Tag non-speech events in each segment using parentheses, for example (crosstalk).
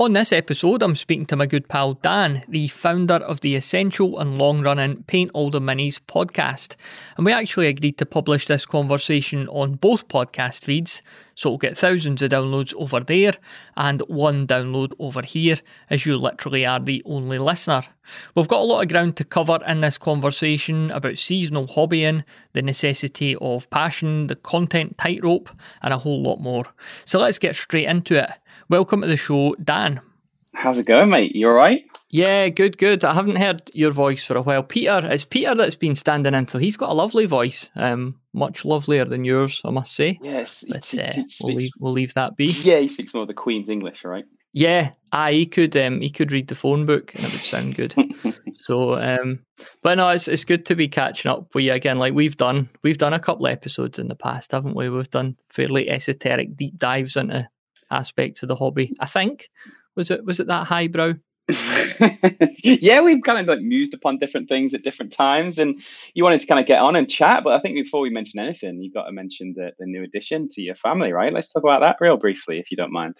On this episode, I'm speaking to my good pal Dan, the founder of the essential and long running Paint All the Minis podcast. And we actually agreed to publish this conversation on both podcast feeds, so we'll get thousands of downloads over there and one download over here, as you literally are the only listener. We've got a lot of ground to cover in this conversation about seasonal hobbying, the necessity of passion, the content tightrope, and a whole lot more. So let's get straight into it. Welcome to the show, Dan. How's it going, mate? You all right? Yeah, good, good. I haven't heard your voice for a while. Peter, it's Peter that's been standing in, so he's got a lovely voice, um, much lovelier than yours, I must say. Yes, but uh, we'll leave we'll leave that be. (laughs) Yeah, he speaks more of the Queen's English, right? Yeah, aye, he could um, he could read the phone book and it would sound good. (laughs) so, um, but no, it's it's good to be catching up with you again. Like we've done, we've done a couple of episodes in the past, haven't we? We've done fairly esoteric deep dives into aspects of the hobby. I think was it was it that highbrow? (laughs) yeah, we've kind of like mused upon different things at different times, and you wanted to kind of get on and chat. But I think before we mention anything, you've got to mention the, the new addition to your family, right? Let's talk about that real briefly, if you don't mind.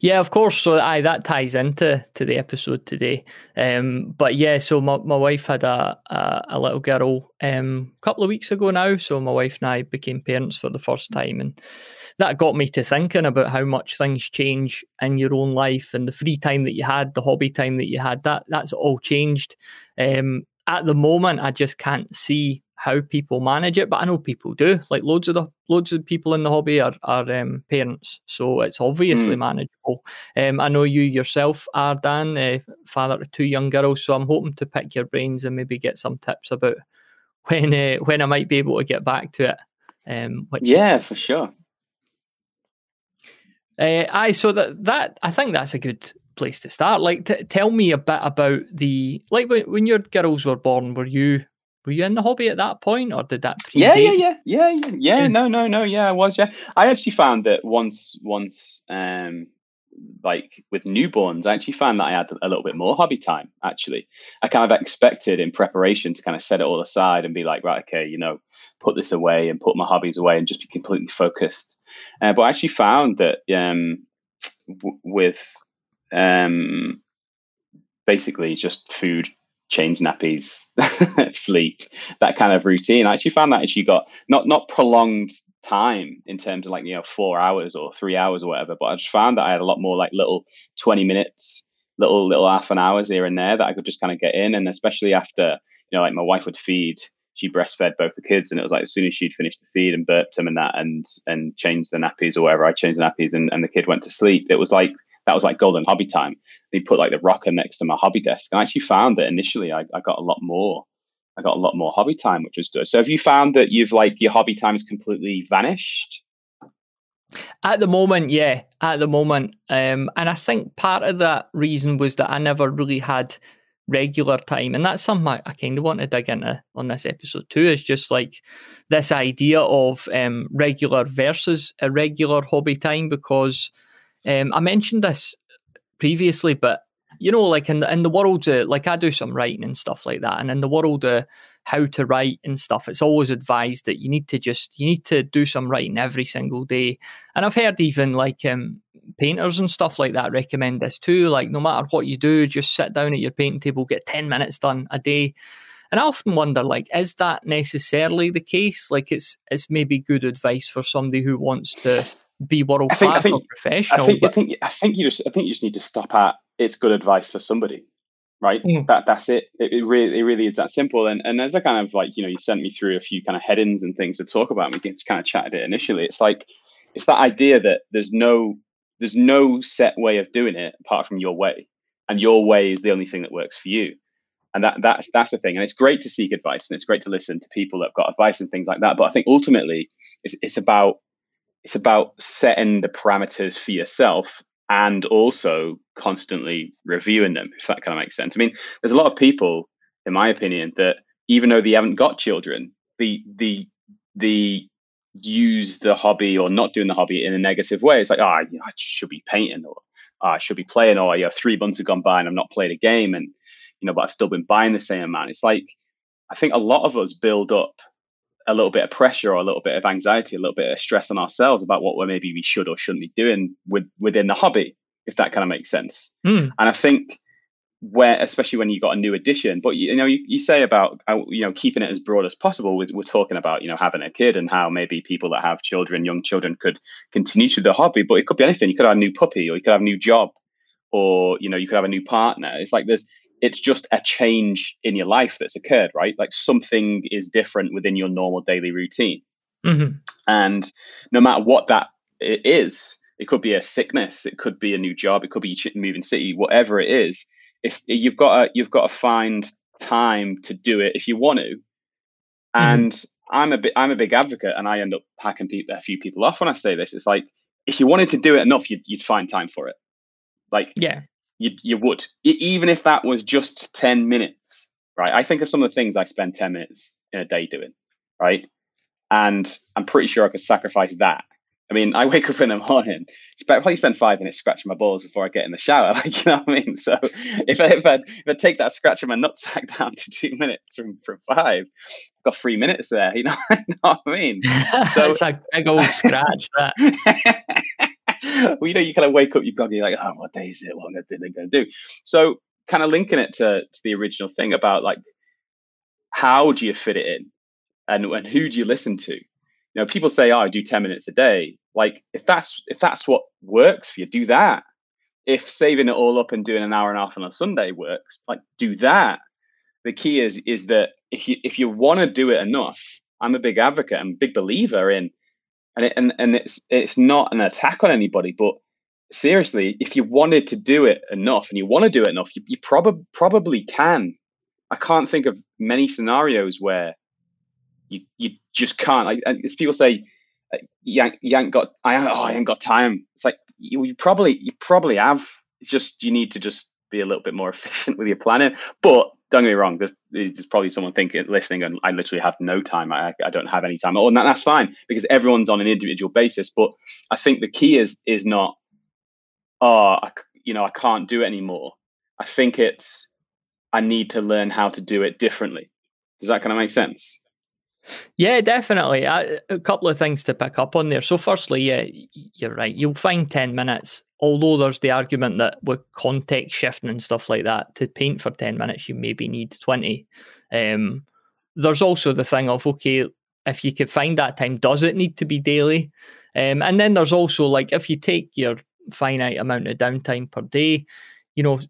Yeah, of course. So aye, that ties into to the episode today. Um, but yeah, so my, my wife had a, a, a little girl um, a couple of weeks ago now. So my wife and I became parents for the first time, and that got me to thinking about how much things change in your own life and the free time that you had, the hobby time that you had. That that's all changed. Um, at the moment, I just can't see how people manage it, but I know people do. Like loads of the loads of people in the hobby are are um, parents, so it's obviously mm. manageable. Um, I know you yourself are Dan, uh, father of two young girls, so I'm hoping to pick your brains and maybe get some tips about (laughs) when uh, when I might be able to get back to it. Um, yeah, for sure. Uh, aye, so that that I think that's a good place to start. Like, t- tell me a bit about the like when, when your girls were born. Were you were you in the hobby at that point, or did that? Yeah, yeah, yeah, yeah, yeah, yeah. No, no, no. Yeah, I was. Yeah, I actually found that once, once, um, like with newborns, I actually found that I had a little bit more hobby time. Actually, I kind of expected in preparation to kind of set it all aside and be like, right, okay, you know, put this away and put my hobbies away and just be completely focused. Uh, but I actually found that um, w- with um, basically just food change nappies, (laughs) sleep, that kind of routine. I actually found that actually got not not prolonged time in terms of like you know four hours or three hours or whatever, but I just found that I had a lot more like little twenty minutes, little little half an hours here and there that I could just kind of get in, and especially after you know like my wife would feed. She breastfed both the kids, and it was like as soon as she'd finished the feed and burped them and that, and and changed the nappies or whatever, I changed the nappies, and, and the kid went to sleep. It was like that was like golden hobby time. He put like the rocker next to my hobby desk. And I actually found that initially I, I got a lot more. I got a lot more hobby time, which was good. So have you found that you've like your hobby time has completely vanished? At the moment, yeah, at the moment. Um, and I think part of that reason was that I never really had regular time. And that's something I, I kind of want to dig into on this episode too, is just like this idea of um, regular versus irregular hobby time because um, I mentioned this previously, but you know, like in the in the world, uh, like I do some writing and stuff like that, and in the world of how to write and stuff, it's always advised that you need to just you need to do some writing every single day. And I've heard even like um, painters and stuff like that recommend this too. Like no matter what you do, just sit down at your painting table, get ten minutes done a day. And I often wonder, like, is that necessarily the case? Like, it's it's maybe good advice for somebody who wants to be world class or professional. I think, I think I think you just I think you just need to stop at it's good advice for somebody, right? Mm. That that's it. it. It, really it really is that simple. And and as a kind of like you know you sent me through a few kind of headings and things to talk about. And we kind of chatted it initially. It's like it's that idea that there's no there's no set way of doing it apart from your way, and your way is the only thing that works for you. And that that's that's the thing. And it's great to seek advice and it's great to listen to people that've got advice and things like that. But I think ultimately it's it's about it's about setting the parameters for yourself and also constantly reviewing them, if that kind of makes sense. I mean, there's a lot of people, in my opinion, that even though they haven't got children, the the the use the hobby or not doing the hobby in a negative way. It's like, oh, you know, I should be painting or oh, I should be playing, or you know, three months have gone by and I've not played a game, and you know, but I've still been buying the same amount. It's like I think a lot of us build up a little bit of pressure or a little bit of anxiety, a little bit of stress on ourselves about what we maybe we should or shouldn't be doing with within the hobby. if that kind of makes sense. Mm. And I think where, especially when you got a new addition, but you, you know, you, you, say about uh, you know keeping it as broad as possible. We're, we're, talking about you know having a kid and how maybe people that have children, young children, could continue to the hobby, but it could be anything. You could have a new puppy, or you could have a new job, or you know you could have a new partner. It's like there's it's just a change in your life that's occurred, right? Like something is different within your normal daily routine, mm-hmm. and no matter what that is, it could be a sickness, it could be a new job, it could be moving city, whatever it is it's you've got to you've got to find time to do it if you want to. Mm-hmm. And. I'm a bit I'm a big advocate, and I end up hacking people, a few people off when I say this. It's like if you wanted to do it enough, you'd you'd find time for it. Like yeah, you you would even if that was just ten minutes, right? I think of some of the things I spend ten minutes in a day doing, right? And I'm pretty sure I could sacrifice that I mean, I wake up in the morning, I probably spend five minutes scratching my balls before I get in the shower. (laughs) Like, you know what I mean? So if I, if I, if I take that scratch of my nutsack (laughs) down to two minutes from, from five, I've got three minutes there. You know, (laughs) you know what I mean? So it's a big old scratch. That. (laughs) well, you know, you kind of wake up, you've got you're like, oh, what day is it? What am I going to do? So, kind of linking it to, to the original thing about like, how do you fit it in, and and who do you listen to? you know people say oh i do 10 minutes a day like if that's if that's what works for you do that if saving it all up and doing an hour and a half on a sunday works like do that the key is is that if you if you want to do it enough i'm a big advocate and big believer in and it, and and it's it's not an attack on anybody but seriously if you wanted to do it enough and you want to do it enough you, you probably probably can i can't think of many scenarios where you you just can't. Like, as people say, uh, you ain't, ain't got I, oh, I ain't got time. It's like you, you probably you probably have. It's just you need to just be a little bit more (laughs) efficient with your planning. But don't get me wrong, there's, there's probably someone thinking, listening, and I literally have no time. I, I don't have any time. Oh, and that, that's fine because everyone's on an individual basis. But I think the key is is not, oh, I, you know, I can't do it anymore. I think it's I need to learn how to do it differently. Does that kind of make sense? Yeah, definitely. A couple of things to pick up on there. So, firstly, yeah, you're right. You'll find 10 minutes, although there's the argument that with context shifting and stuff like that, to paint for 10 minutes, you maybe need 20. Um, there's also the thing of, okay, if you could find that time, does it need to be daily? Um, and then there's also like, if you take your finite amount of downtime per day, you know,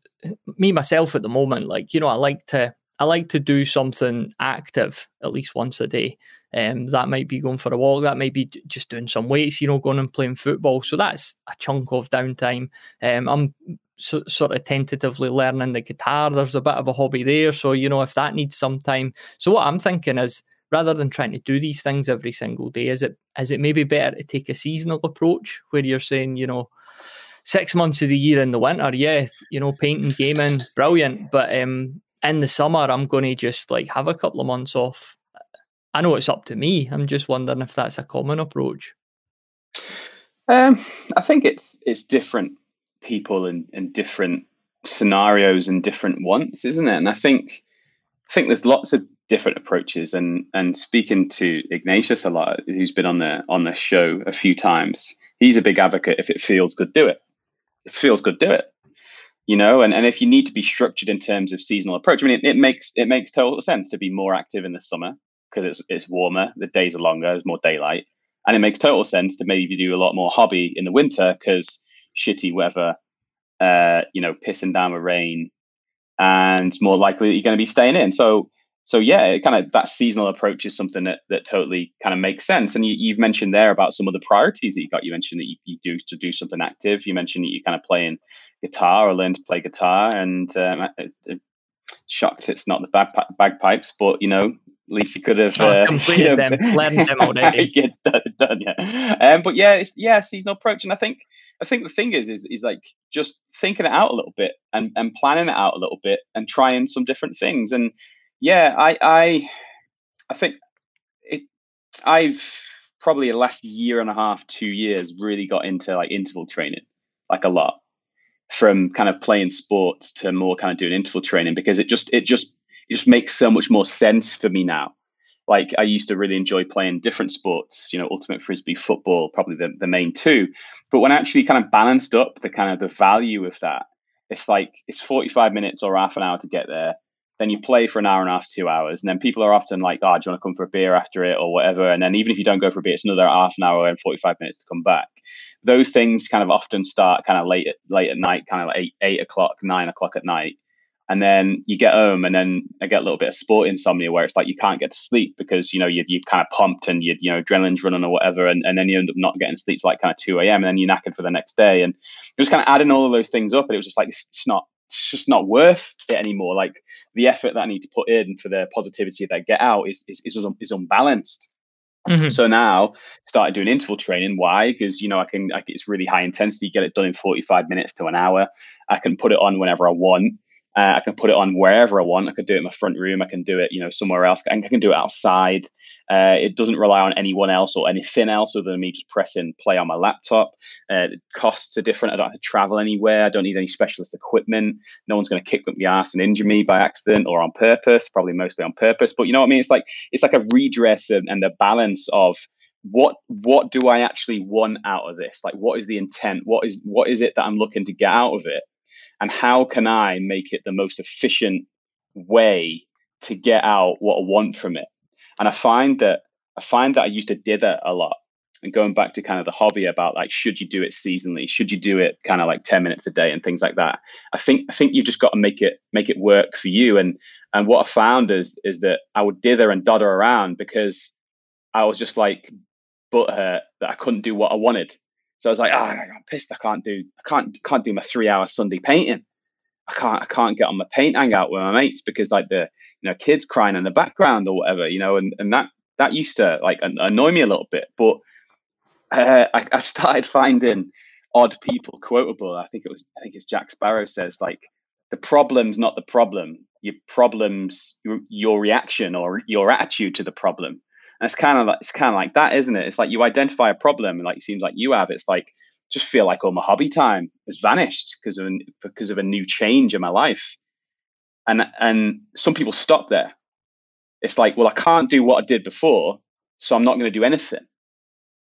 me myself at the moment, like, you know, I like to I like to do something active at least once a day. Um, that might be going for a walk. That might be just doing some weights. You know, going and playing football. So that's a chunk of downtime. Um, I'm so, sort of tentatively learning the guitar. There's a bit of a hobby there. So you know, if that needs some time. So what I'm thinking is, rather than trying to do these things every single day, is it is it maybe better to take a seasonal approach where you're saying, you know, six months of the year in the winter, yeah, you know, painting, gaming, brilliant. But um, in the summer, I'm going to just like have a couple of months off. I know it's up to me. I'm just wondering if that's a common approach. Um, I think it's it's different people and, and different scenarios and different wants, isn't it? And I think I think there's lots of different approaches. And and speaking to Ignatius a lot, who's been on the on the show a few times, he's a big advocate. If it feels good, do it. If it feels good, do it you know and, and if you need to be structured in terms of seasonal approach i mean it, it makes it makes total sense to be more active in the summer because it's it's warmer the days are longer there's more daylight and it makes total sense to maybe do a lot more hobby in the winter because shitty weather uh you know pissing down with rain and more likely that you're going to be staying in. So so yeah, it kind of that seasonal approach is something that that totally kind of makes sense. And you, have mentioned there about some of the priorities that you got. You mentioned that you, you, do to do something active. You mentioned that you're kind of playing guitar or learn to play guitar. And um, shocked it's not the bag, bagpipes, but you know, at least you could have oh, uh, (laughs) completed them, learned them already. yeah, done, done, yeah. Um, but yeah, it's, yeah, seasonal approach, and I think I think the thing is, is, is like just thinking it out a little bit and, and planning it out a little bit and trying some different things. And yeah, I I I think it. I've probably the last year and a half, two years, really got into like interval training, like a lot, from kind of playing sports to more kind of doing interval training because it just it just it just makes so much more sense for me now. like I used to really enjoy playing different sports, you know, ultimate frisbee, football, probably the, the main two. But when I actually kind of balanced up the kind of the value of that, it's like it's 45 minutes or half an hour to get there. Then you play for an hour and a half, two hours, and then people are often like, "Oh, do you want to come for a beer after it or whatever?" And then even if you don't go for a beer, it's another half an hour and 45 minutes to come back. Those things kind of often start kind of late at late at night, kind of like eight, eight o'clock, nine o'clock at night and then you get home and then I get a little bit of sport insomnia where it's like you can't get to sleep because you know you you kind of pumped and you you know adrenaline's running or whatever and, and then you end up not getting sleep till like kind of 2 a.m. and then you're knackered for the next day and it was kind of adding all of those things up and it was just like it's not it's just not worth it anymore like the effort that I need to put in for the positivity that I get out is is is, is unbalanced Mm-hmm. So now started doing interval training. Why? Because you know I can, I, it's really high intensity. Get it done in forty five minutes to an hour. I can put it on whenever I want. Uh, I can put it on wherever I want. I could do it in my front room. I can do it, you know, somewhere else. I can do it outside. Uh, it doesn't rely on anyone else or anything else other than me just pressing play on my laptop. Uh, costs are different. I don't have to travel anywhere. I don't need any specialist equipment. No one's going to kick up the ass and injure me by accident or on purpose. Probably mostly on purpose. But you know what I mean? It's like it's like a redress and, and the balance of what what do I actually want out of this? Like what is the intent? What is what is it that I'm looking to get out of it? And how can I make it the most efficient way to get out what I want from it? And I find that I find that I used to dither a lot. And going back to kind of the hobby about like should you do it seasonally? Should you do it kind of like 10 minutes a day and things like that? I think I think you've just got to make it make it work for you. And and what I found is is that I would dither and dodder around because I was just like butthurt that I couldn't do what I wanted. So I was like, oh, I'm pissed. I can't do, I can't, can't do my three hour Sunday painting. I can't, I can't get on my paint hangout with my mates because like the, you know, kids crying in the background or whatever, you know, and, and that, that used to like annoy me a little bit, but uh, I, (laughs) I've started finding odd people quotable. I think it was, I think it's Jack Sparrow says like, the problem's not the problem. Your problem's your, your reaction or your attitude to the problem. And it's kind of like it's kind of like that, isn't it? It's like you identify a problem, and like it seems like you have. It's like just feel like all my hobby time has vanished because of because of a new change in my life. And and some people stop there. It's like, well, I can't do what I did before, so I'm not going to do anything.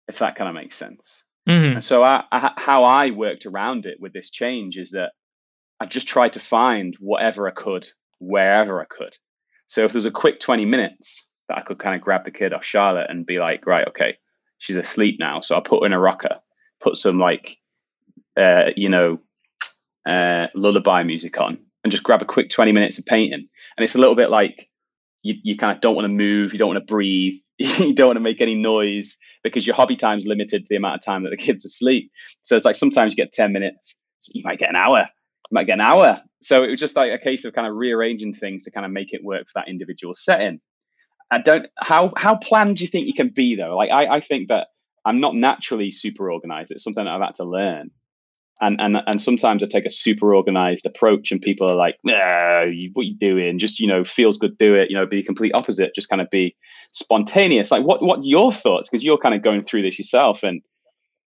If that kind of makes sense. Mm-hmm. And so I, I, how I worked around it with this change is that I just tried to find whatever I could wherever I could. So if there's a quick 20 minutes, that I could kind of grab the kid off Charlotte and be like, right, okay, she's asleep now. So I put her in a rocker, put some like, uh, you know, uh, lullaby music on and just grab a quick 20 minutes of painting. And it's a little bit like you, you kind of don't want to move, you don't want to breathe, (laughs) you don't want to make any noise because your hobby time's limited to the amount of time that the kid's asleep. So it's like sometimes you get 10 minutes, so you might get an hour, you might get an hour. So it was just like a case of kind of rearranging things to kind of make it work for that individual setting. I don't how how planned do you think you can be though? Like I, I think that I'm not naturally super organized. It's something that I've had to learn. And, and and sometimes I take a super organized approach, and people are like, nah, "What are you doing? Just you know, feels good, do it." You know, be the complete opposite. Just kind of be spontaneous. Like, what what your thoughts? Because you're kind of going through this yourself, and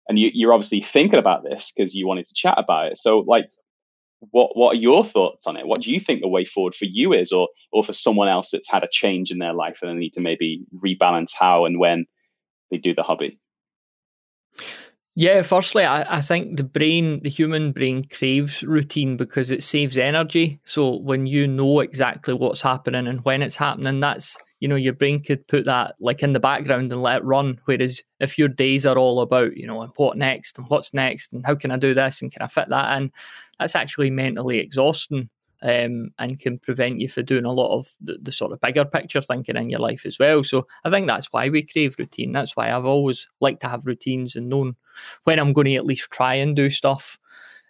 and you, you're obviously thinking about this because you wanted to chat about it. So, like, what what are your thoughts on it? What do you think the way forward for you is, or or for someone else that's had a change in their life and they need to maybe rebalance how and when they do the hobby? Yeah, firstly, I, I think the brain, the human brain craves routine because it saves energy. So when you know exactly what's happening and when it's happening, that's you know, your brain could put that like in the background and let it run. Whereas if your days are all about, you know, and what next and what's next and how can I do this and can I fit that in, that's actually mentally exhausting um, and can prevent you from doing a lot of the, the, sort of bigger picture thinking in your life as well. So I think that's why we crave routine. That's why I've always liked to have routines and known when I'm going to at least try and do stuff.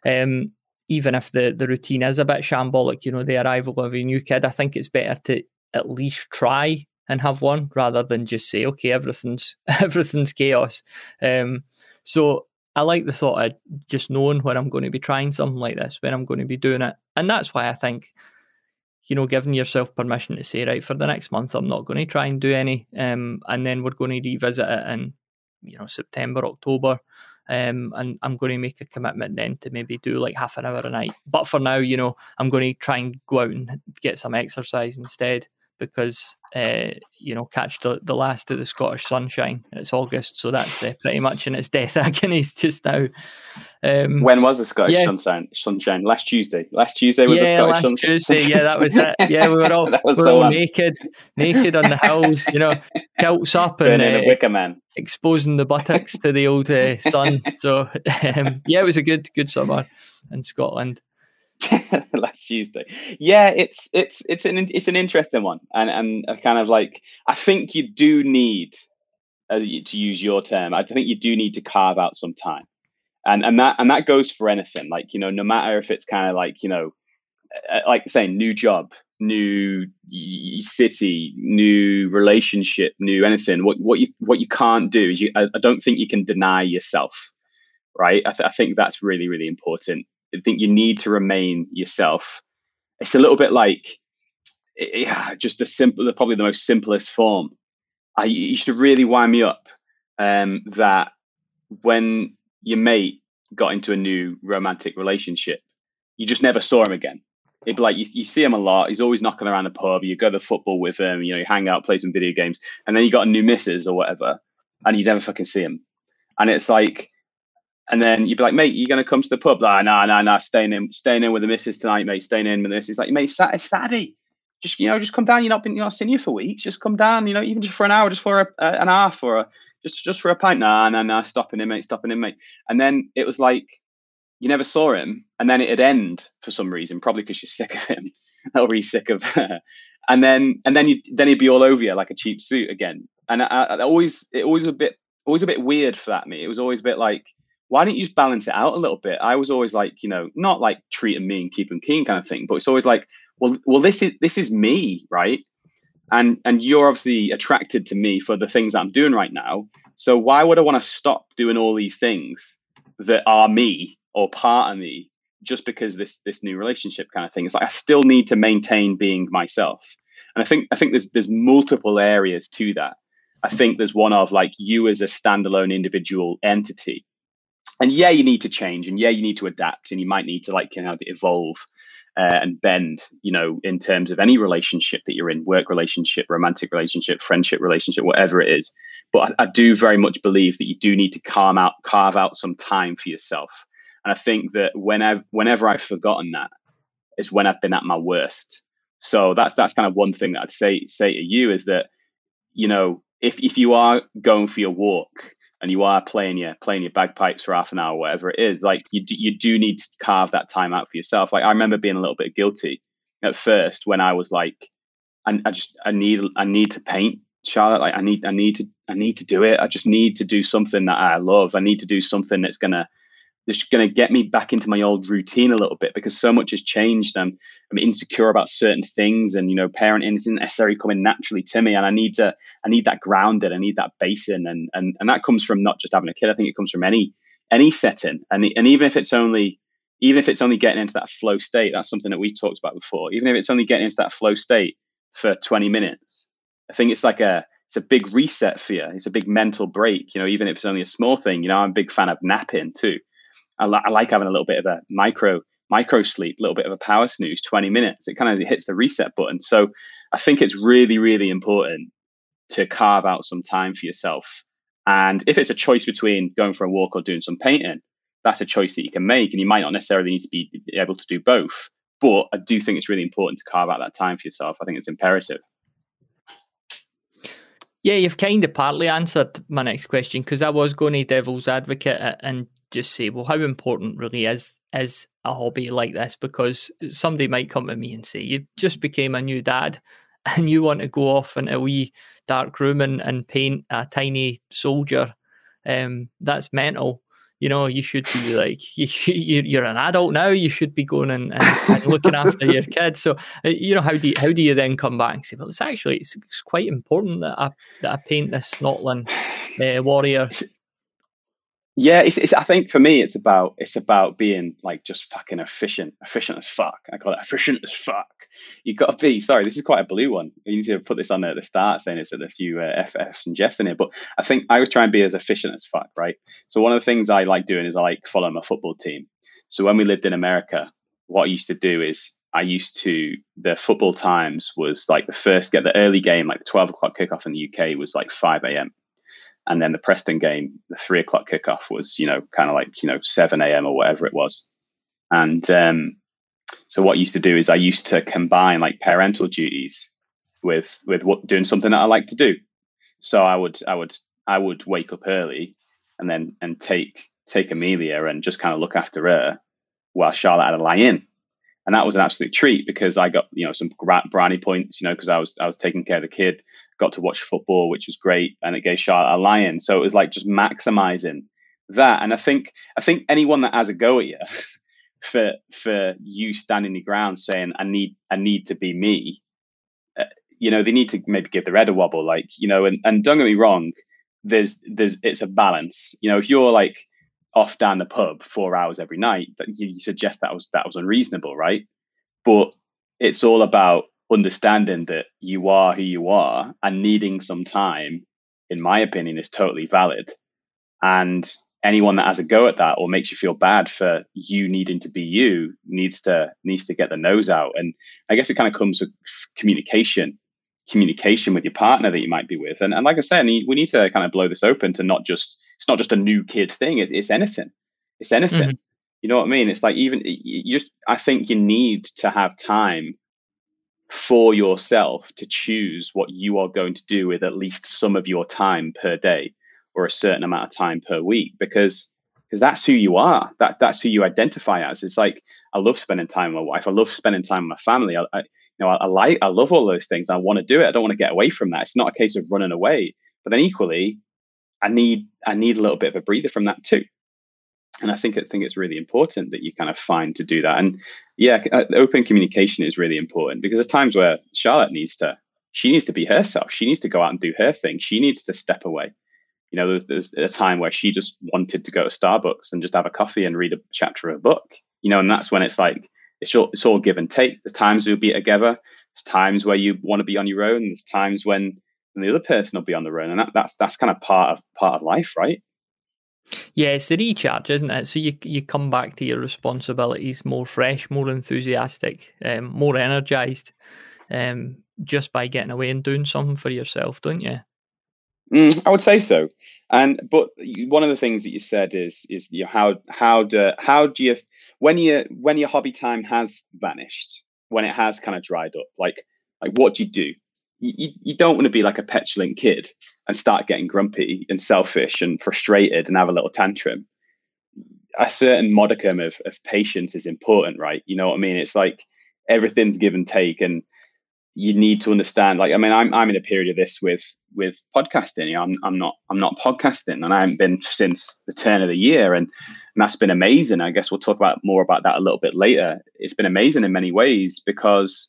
Um, even if the, the routine is a bit shambolic, you know, the arrival of a new kid, I think it's better to at least try and have one rather than just say, okay, everything's (laughs) everything's chaos. Um, so I like the thought of just knowing when I'm going to be trying something like this, when I'm going to be doing it. And that's why I think, you know, giving yourself permission to say, right, for the next month, I'm not going to try and do any. Um, and then we're going to revisit it in, you know, September, October. Um, and I'm going to make a commitment then to maybe do like half an hour a night. But for now, you know, I'm going to try and go out and get some exercise instead because uh, you know catch the, the last of the Scottish sunshine. It's August, so that's uh, pretty much in its death (laughs) agonies just now. Um, when was the Scottish yeah. sunshine? Sunshine last Tuesday. Last Tuesday was yeah, the Scottish last sunshine. Tuesday. Yeah, that was it. (laughs) Yeah, we were all we were all naked, naked on the hills. You know, kilts up and uh, wicker man, exposing the buttocks to the old uh, sun. So (laughs) um, yeah, it was a good good summer in Scotland. (laughs) last Tuesday. Yeah, it's it's it's an it's an interesting one, and and kind of like I think you do need, uh, to use your term, I think you do need to carve out some time, and and that and that goes for anything. Like you know, no matter if it's kind of like you know, uh, like saying new job, new city, new relationship, new anything. What what you what you can't do is you. I, I don't think you can deny yourself, right? I, th- I think that's really really important I think you need to remain yourself. It's a little bit like yeah, just the simple, probably the most simplest form. I used to really wind me up um, that when your mate got into a new romantic relationship, you just never saw him again. It'd be like you, you see him a lot. He's always knocking around the pub. You go to the football with him. You know, you hang out, play some video games, and then you got a new missus or whatever, and you never fucking see him. And it's like and then you'd be like, mate, you're to come to the pub? Like, nah, nah, nah, staying in, staying in with the missus tonight, mate, staying in with the missus. Like, mate, it's Saturday. Just, you know, just come down. You're not been, you're not seen you for weeks. Just come down, you know, even just for an hour, just for a, uh, an half or a, just, just for a pint. Nah, nah, nah, stopping in, mate, stopping in, mate. And then it was like, you never saw him. And then it'd end for some reason, probably because you're sick of him (laughs) or he's sick of her. And then, and then you, then he'd be all over you like a cheap suit again. And I, I always, it always a bit, always a bit weird for that me. It was always a bit like, why don't you just balance it out a little bit? I was always like, you know, not like treating me and keeping keen kind of thing, but it's always like, well, well, this is this is me, right? And and you're obviously attracted to me for the things I'm doing right now. So why would I want to stop doing all these things that are me or part of me just because this this new relationship kind of thing? It's like I still need to maintain being myself. And I think I think there's there's multiple areas to that. I think there's one of like you as a standalone individual entity and yeah, you need to change, and yeah, you need to adapt, and you might need to like kind of evolve uh, and bend, you know, in terms of any relationship that you're in, work relationship, romantic relationship, friendship relationship, whatever it is. But I, I do very much believe that you do need to carve out carve out some time for yourself. And I think that whenever whenever I've forgotten that is when I've been at my worst. So that's that's kind of one thing that I'd say say to you is that, you know, if if you are going for your walk and you are playing your playing your bagpipes for half an hour, whatever it is, like you do, you do need to carve that time out for yourself. Like I remember being a little bit guilty at first when I was like, I, I just I need I need to paint Charlotte. Like I need I need to I need to do it. I just need to do something that I love. I need to do something that's gonna that's going to get me back into my old routine a little bit because so much has changed. I'm, I'm insecure about certain things, and you know, parenting isn't necessarily coming naturally to me, and I need to, I need that grounded, I need that basin, and and and that comes from not just having a kid. I think it comes from any any setting, and and even if it's only even if it's only getting into that flow state, that's something that we talked about before. Even if it's only getting into that flow state for 20 minutes, I think it's like a it's a big reset for you. It's a big mental break. You know, even if it's only a small thing. You know, I'm a big fan of napping too. I, li- I like having a little bit of a micro micro sleep, a little bit of a power snooze, 20 minutes. It kind of hits the reset button. So I think it's really, really important to carve out some time for yourself. And if it's a choice between going for a walk or doing some painting, that's a choice that you can make. And you might not necessarily need to be able to do both. But I do think it's really important to carve out that time for yourself. I think it's imperative. Yeah, you've kind of partly answered my next question because I was going to devil's advocate and just say, well, how important really is is a hobby like this? Because somebody might come to me and say, you just became a new dad (laughs) and you want to go off in a wee dark room and, and paint a tiny soldier. Um, that's mental you know, you should be (laughs) like, (laughs) you, you're an adult now. You should be going and, and, and looking after your kids. So, uh, you know, how do you, how do you then come back and say, well, it's actually it's, it's quite important that I that I paint this Snotling uh, warrior yeah, it's, it's, I think for me, it's about it's about being like just fucking efficient, efficient as fuck. I call it efficient as fuck. You got to be. Sorry, this is quite a blue one. You need to put this on there at the start, saying it's a few uh, FFs and Jeffs in here. But I think I was trying to be as efficient as fuck, right? So one of the things I like doing is I like following my football team. So when we lived in America, what I used to do is I used to the football times was like the first get the early game, like the twelve o'clock kickoff in the UK was like five a.m. And then the Preston game, the three o'clock kickoff was, you know, kind of like, you know, 7 a.m. or whatever it was. And um, so what I used to do is I used to combine like parental duties with with what, doing something that I like to do. So I would I would I would wake up early and then and take take Amelia and just kind of look after her while Charlotte had a lie in. And that was an absolute treat because I got you know some brownie points, you know, because I was I was taking care of the kid, got to watch football, which was great, and it gave Charlotte a lion. So it was like just maximizing that. And I think I think anyone that has a go at you (laughs) for for you standing your ground saying I need I need to be me, uh, you know, they need to maybe give their head a wobble, like you know, and and don't get me wrong, there's there's it's a balance. You know, if you're like off down the pub four hours every night, that you suggest that was that was unreasonable, right? But it's all about understanding that you are who you are and needing some time, in my opinion, is totally valid. And anyone that has a go at that or makes you feel bad for you needing to be you needs to needs to get the nose out. And I guess it kind of comes with communication communication with your partner that you might be with. And, and like I said, we need to kind of blow this open to not just, it's not just a new kid thing. It's, it's anything. It's anything. Mm-hmm. You know what I mean? It's like even you just, I think you need to have time for yourself to choose what you are going to do with at least some of your time per day or a certain amount of time per week because because that's who you are that that's who you identify as it's like i love spending time with my wife i love spending time with my family I, I you know, I, I like, I love all those things. I want to do it. I don't want to get away from that. It's not a case of running away. But then equally, I need, I need a little bit of a breather from that too. And I think I think it's really important that you kind of find to do that. And yeah, uh, open communication is really important because there's times where Charlotte needs to, she needs to be herself. She needs to go out and do her thing. She needs to step away. You know, there's, there's a time where she just wanted to go to Starbucks and just have a coffee and read a chapter of a book. You know, and that's when it's like it's all, it's all give and take. There's times you'll be together. There's times where you want to be on your own. There's times when the other person will be on their own, and that, that's that's kind of part of part of life, right? Yeah, it's the recharge, isn't it? So you you come back to your responsibilities more fresh, more enthusiastic, um, more energized, um, just by getting away and doing something for yourself, don't you? Mm, I would say so. And but one of the things that you said is is you know, how how do how do you when you when your hobby time has vanished, when it has kind of dried up, like like what do you do? You, you don't want to be like a petulant kid and start getting grumpy and selfish and frustrated and have a little tantrum. A certain modicum of, of patience is important, right? You know what I mean? It's like everything's give and take, and you need to understand like i mean i'm i'm in a period of this with with podcasting you know, i'm i'm not i'm not podcasting and i haven't been since the turn of the year and, and that's been amazing i guess we'll talk about more about that a little bit later it's been amazing in many ways because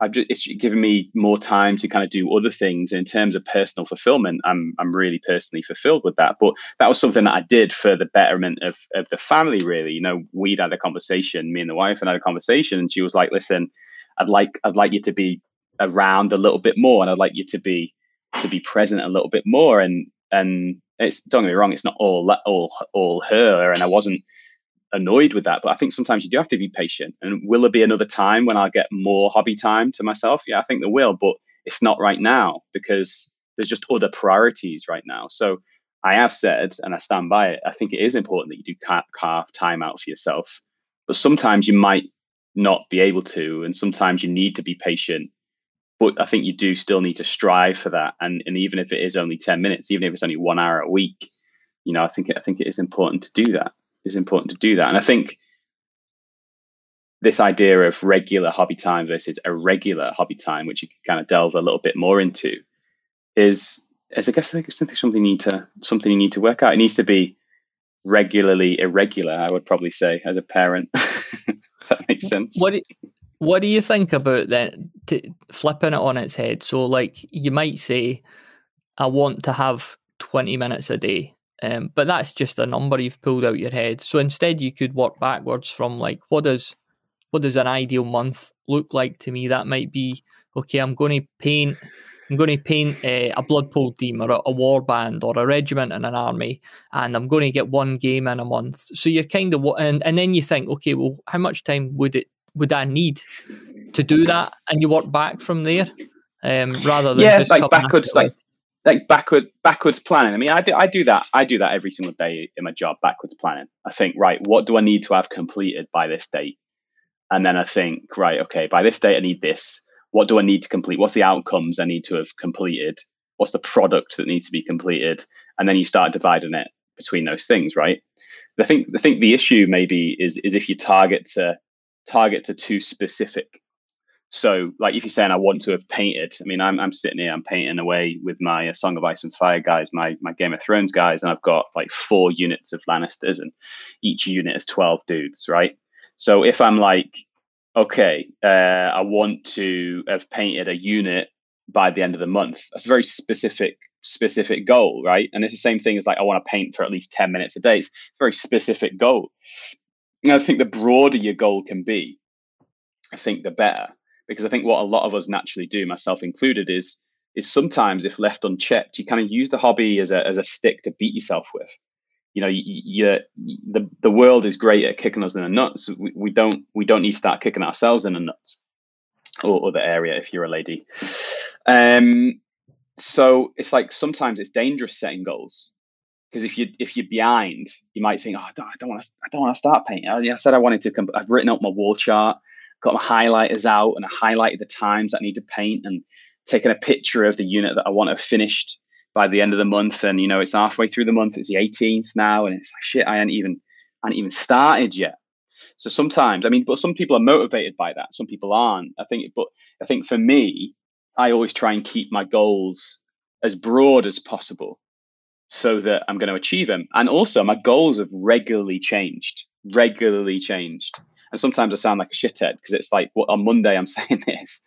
I've just, it's given me more time to kind of do other things in terms of personal fulfillment. I'm I'm really personally fulfilled with that. But that was something that I did for the betterment of of the family. Really, you know, we'd had a conversation, me and the wife, and had a conversation, and she was like, "Listen, I'd like I'd like you to be around a little bit more, and I'd like you to be to be present a little bit more. And and it's don't get me wrong, it's not all all all her, and I wasn't annoyed with that. But I think sometimes you do have to be patient. And will there be another time when I'll get more hobby time to myself? Yeah, I think there will, but it's not right now because there's just other priorities right now. So I have said, and I stand by it. I think it is important that you do carve time out for yourself, but sometimes you might not be able to, and sometimes you need to be patient but I think you do still need to strive for that. And and even if it is only ten minutes, even if it's only one hour a week, you know, I think I think it is important to do that. It's important to do that. And I think this idea of regular hobby time versus irregular hobby time, which you can kind of delve a little bit more into, is is I guess I think it's something you need to something you need to work out. It needs to be regularly irregular. I would probably say as a parent. (laughs) that makes sense. What what do you think about that? Flipping it on its head. So, like, you might say, I want to have 20 minutes a day. Um, but that's just a number you've pulled out your head. So instead, you could work backwards from like, what does what does an ideal month look like to me? That might be okay. I'm going to paint. I'm going to paint uh, a Blood Bowl team or a, a, war band or a regiment in an army, and I'm going to get one game in a month. So you're kind of and and then you think, okay, well, how much time would it would I need to do that, and you work back from there, um, rather than yeah, just like backwards, like like backward backwards planning. I mean, I do I do that. I do that every single day in my job. Backwards planning. I think, right, what do I need to have completed by this date? And then I think, right, okay, by this date I need this. What do I need to complete? What's the outcomes I need to have completed? What's the product that needs to be completed? And then you start dividing it between those things, right? I think I think the issue maybe is is if you target to target to too specific so, like if you're saying I want to have painted, I mean, I'm, I'm sitting here, I'm painting away with my uh, Song of Ice and Fire guys, my my Game of Thrones guys, and I've got like four units of Lannisters, and each unit is twelve dudes, right? So if I'm like, okay, uh, I want to have painted a unit by the end of the month, that's a very specific specific goal, right? And it's the same thing as like I want to paint for at least ten minutes a day. It's a very specific goal. And I think the broader your goal can be, I think the better because I think what a lot of us naturally do, myself included, is is sometimes if left unchecked, you kind of use the hobby as a as a stick to beat yourself with. You know, you, you the the world is great at kicking us in the nuts. We, we don't we don't need to start kicking ourselves in the nuts or other area if you're a lady. Um, so it's like sometimes it's dangerous setting goals because if you if you're behind, you might think, oh, I don't, want to I don't want to start painting. I, I said I wanted to. Comp- I've written up my wall chart got my highlighters out and I highlighted the times I need to paint and taken a picture of the unit that I want to have finished by the end of the month. And you know, it's halfway through the month, it's the 18th now, and it's like shit, I hadn't even I hadn't even started yet. So sometimes, I mean, but some people are motivated by that, some people aren't. I think, but I think for me, I always try and keep my goals as broad as possible so that I'm going to achieve them. And also, my goals have regularly changed, regularly changed. And sometimes I sound like a shithead because it's like well, on Monday I'm (laughs) saying this,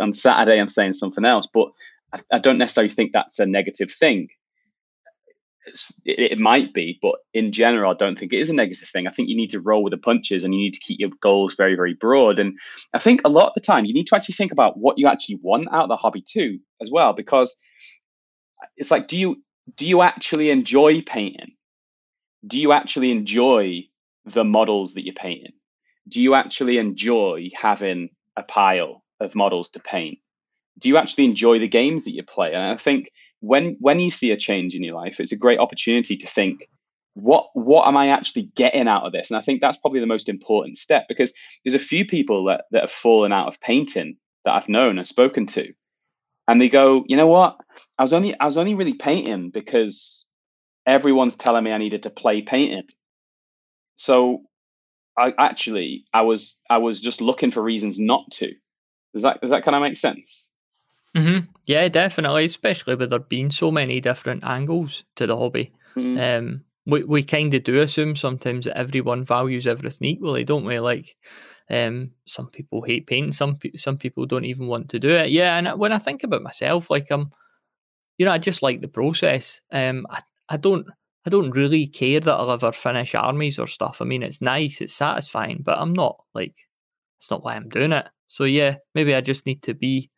on Saturday I'm saying something else. But I, I don't necessarily think that's a negative thing. It, it, might be, but in general, I don't think it is a negative thing. I think you need to roll with the punches and you need to keep your goals very, very broad. And I think a lot of the time you need to actually think about what you actually want out of the hobby too, as well, because it's like, do you do you actually enjoy painting? Do you actually enjoy the models that you're painting? Do you actually enjoy having a pile of models to paint? Do you actually enjoy the games that you play? And I think when when you see a change in your life, it's a great opportunity to think, what what am I actually getting out of this? And I think that's probably the most important step because there's a few people that, that have fallen out of painting that I've known and spoken to. And they go, you know what? I was only I was only really painting because everyone's telling me I needed to play painting. So I actually I was I was just looking for reasons not to. Does that does that kind of make sense? Mm-hmm. Yeah, definitely. Especially with there being so many different angles to the hobby. Mm-hmm. Um, we we kind of do assume sometimes that everyone values everything equally, don't we? Like, um, some people hate paint, some some people don't even want to do it. Yeah, and when I think about myself, like I'm, um, you know, I just like the process. Um, I I don't I don't really care that I'll ever finish armies or stuff. I mean, it's nice, it's satisfying, but I'm not like, it's not why I'm doing it. So yeah, maybe I just need to be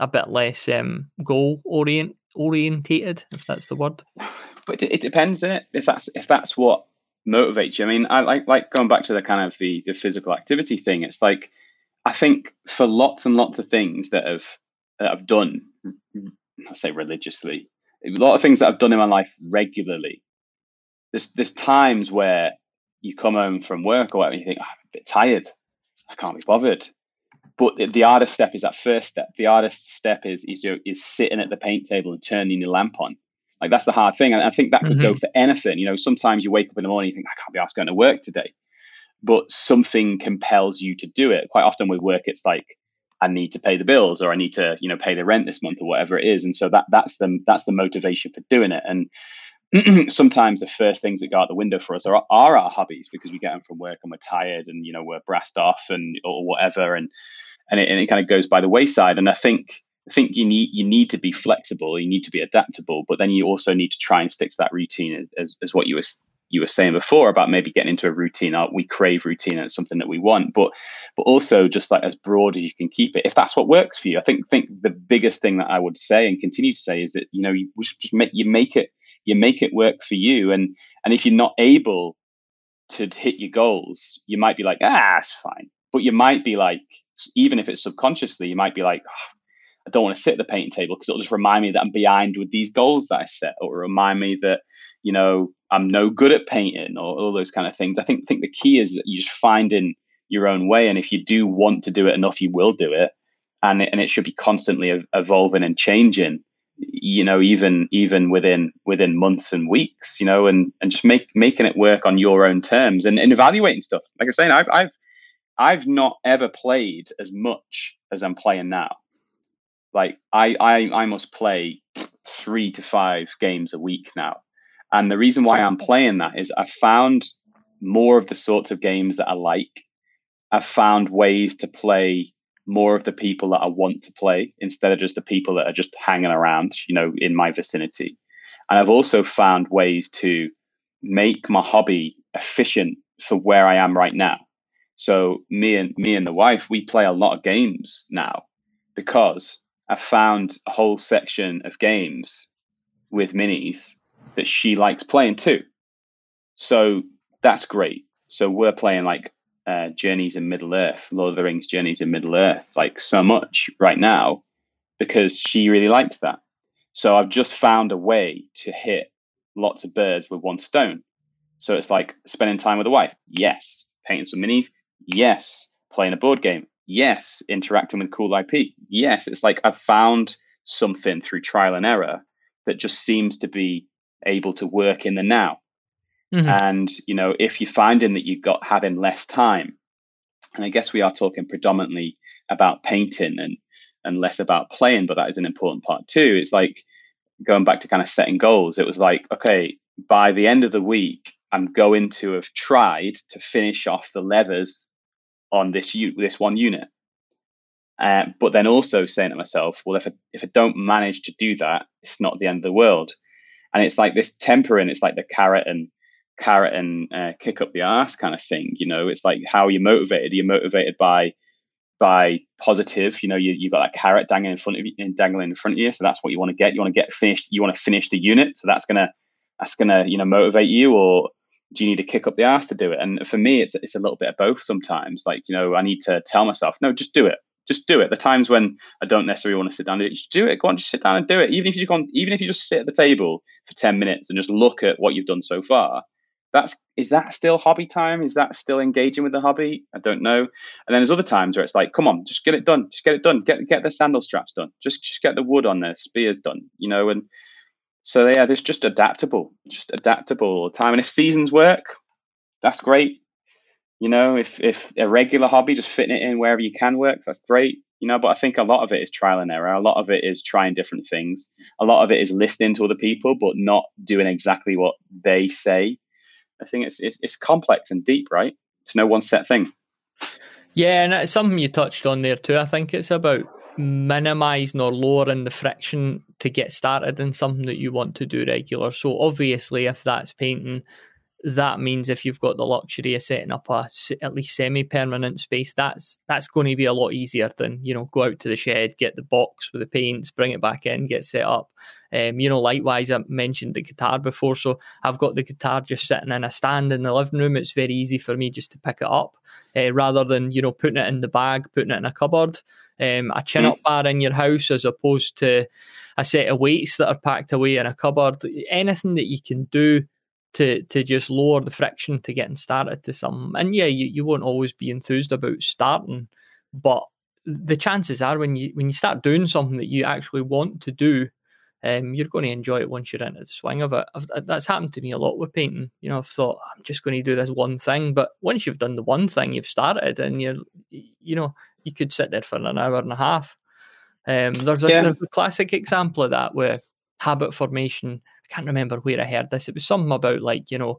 a bit less um, goal orient orientated, if that's the word. But it, depends, it? If that's if that's what motivates you. I mean, I like like going back to the kind of the the physical activity thing. It's like I think for lots and lots of things that have that I've done, I say religiously, a lot of things that I've done in my life regularly. There's there's times where you come home from work or whatever, you think oh, I'm a bit tired, I can't be bothered. But the, the hardest step is that first step. The hardest step is is is sitting at the paint table and turning your lamp on. Like that's the hard thing, and I think that could mm-hmm. go for anything. You know, sometimes you wake up in the morning, you think I can't be asked going to work today, but something compels you to do it. Quite often with work, it's like I need to pay the bills or I need to, you know, pay the rent this month or whatever it is. And so that that's the that's the motivation for doing it. And (clears throat) sometimes the first things that go out the window for us are, are our hobbies because we get them from work and we're tired and you know we're brassed off and or whatever and and it, and it kind of goes by the wayside. And I think I think you need you need to be flexible, you need to be adaptable, but then you also need to try and stick to that routine as, as what you were you were saying before about maybe getting into a routine. Uh, we crave routine and it's something that we want, but but also just like as broad as you can keep it. If that's what works for you, I think think the biggest thing that I would say and continue to say is that you know you just make you make it you make it work for you, and and if you're not able to hit your goals, you might be like ah it's fine. but you might be like, even if it's subconsciously, you might be like, oh, I don't want to sit at the painting table because it'll just remind me that I'm behind with these goals that I set, or remind me that you know I'm no good at painting, or all those kind of things. I think think the key is that you just finding your own way, and if you do want to do it enough, you will do it, and it, and it should be constantly evolving and changing. You know, even even within within months and weeks, you know, and and just make making it work on your own terms and, and evaluating stuff. Like I was saying, I've I've I've not ever played as much as I'm playing now like I, I I must play three to five games a week now. And the reason why I'm playing that is I found more of the sorts of games that I like. I've found ways to play more of the people that I want to play instead of just the people that are just hanging around, you know, in my vicinity. And I've also found ways to make my hobby efficient for where I am right now. So me and me and the wife, we play a lot of games now because I found a whole section of games with minis that she likes playing too. So that's great. So we're playing like uh, Journeys in Middle Earth, Lord of the Rings Journeys in Middle Earth, like so much right now because she really likes that. So I've just found a way to hit lots of birds with one stone. So it's like spending time with a wife. Yes. Painting some minis. Yes. Playing a board game. Yes, interacting with cool IP. Yes, it's like I've found something through trial and error that just seems to be able to work in the now. Mm-hmm. And you know, if you're finding that you've got having less time, and I guess we are talking predominantly about painting and and less about playing, but that is an important part too. It's like going back to kind of setting goals. It was like, okay, by the end of the week, I'm going to have tried to finish off the levers on this u- this one unit. Uh, but then also saying to myself, well, if I, if I don't manage to do that, it's not the end of the world. And it's like this tempering. It's like the carrot and carrot and uh, kick up the ass kind of thing. You know, it's like how you're motivated you're motivated by by positive? You know, you you got that carrot dangling in front of you, dangling in front of you. So that's what you want to get. You want to get finished. You want to finish the unit. So that's gonna that's gonna you know motivate you or do you need to kick up the ass to do it? And for me, it's it's a little bit of both sometimes. Like, you know, I need to tell myself, no, just do it. Just do it. The times when I don't necessarily want to sit down do it, just do it. Go on, just sit down and do it. Even if you go on, even if you just sit at the table for 10 minutes and just look at what you've done so far, that's is that still hobby time? Is that still engaging with the hobby? I don't know. And then there's other times where it's like, come on, just get it done. Just get it done. Get get the sandal straps done. Just just get the wood on the spears done. You know, and so yeah, there's just adaptable, just adaptable all the time. And if seasons work, that's great. You know, if if a regular hobby, just fitting it in wherever you can work, that's great. You know, but I think a lot of it is trial and error. A lot of it is trying different things. A lot of it is listening to other people, but not doing exactly what they say. I think it's it's, it's complex and deep, right? It's no one set thing. Yeah, and it's something you touched on there too. I think it's about minimizing or lowering the friction to get started in something that you want to do regular. So obviously, if that's painting, that means if you've got the luxury of setting up a at least semi-permanent space, that's that's going to be a lot easier than you know go out to the shed, get the box with the paints, bring it back in, get set up. Um, you know, likewise, I mentioned the guitar before, so I've got the guitar just sitting in a stand in the living room. It's very easy for me just to pick it up uh, rather than you know putting it in the bag, putting it in a cupboard. Um, a chin up mm. bar in your house as opposed to a set of weights that are packed away in a cupboard. Anything that you can do to to just lower the friction to getting started to some. And yeah, you, you won't always be enthused about starting, but the chances are when you when you start doing something that you actually want to do, um, you're going to enjoy it once you're into the swing of it. I've, that's happened to me a lot with painting. You know, I've thought I'm just going to do this one thing, but once you've done the one thing, you've started, and you're, you know, you could sit there for an hour and a half. Um, there's a, yeah. there's a classic example of that where habit formation can't remember where I heard this. It was something about like you know,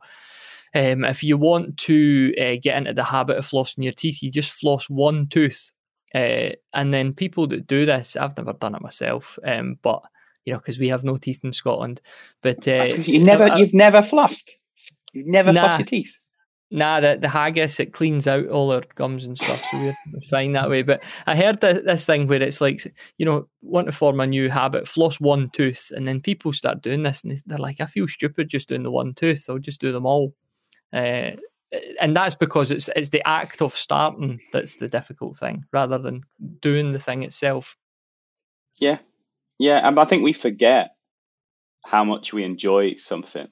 um, if you want to uh, get into the habit of flossing your teeth, you just floss one tooth, uh, and then people that do this, I've never done it myself, um, but you know, because we have no teeth in Scotland. But uh, you never, uh, you've never flossed. You've never nah, flossed your teeth. Nah, the, the haggis it cleans out all our gums and stuff, so we're fine that way. But I heard the, this thing where it's like, you know, want to form a new habit, floss one tooth, and then people start doing this, and they're like, I feel stupid just doing the one tooth. I'll just do them all. Uh, and that's because it's it's the act of starting that's the difficult thing rather than doing the thing itself yeah yeah and i think we forget how much we enjoy something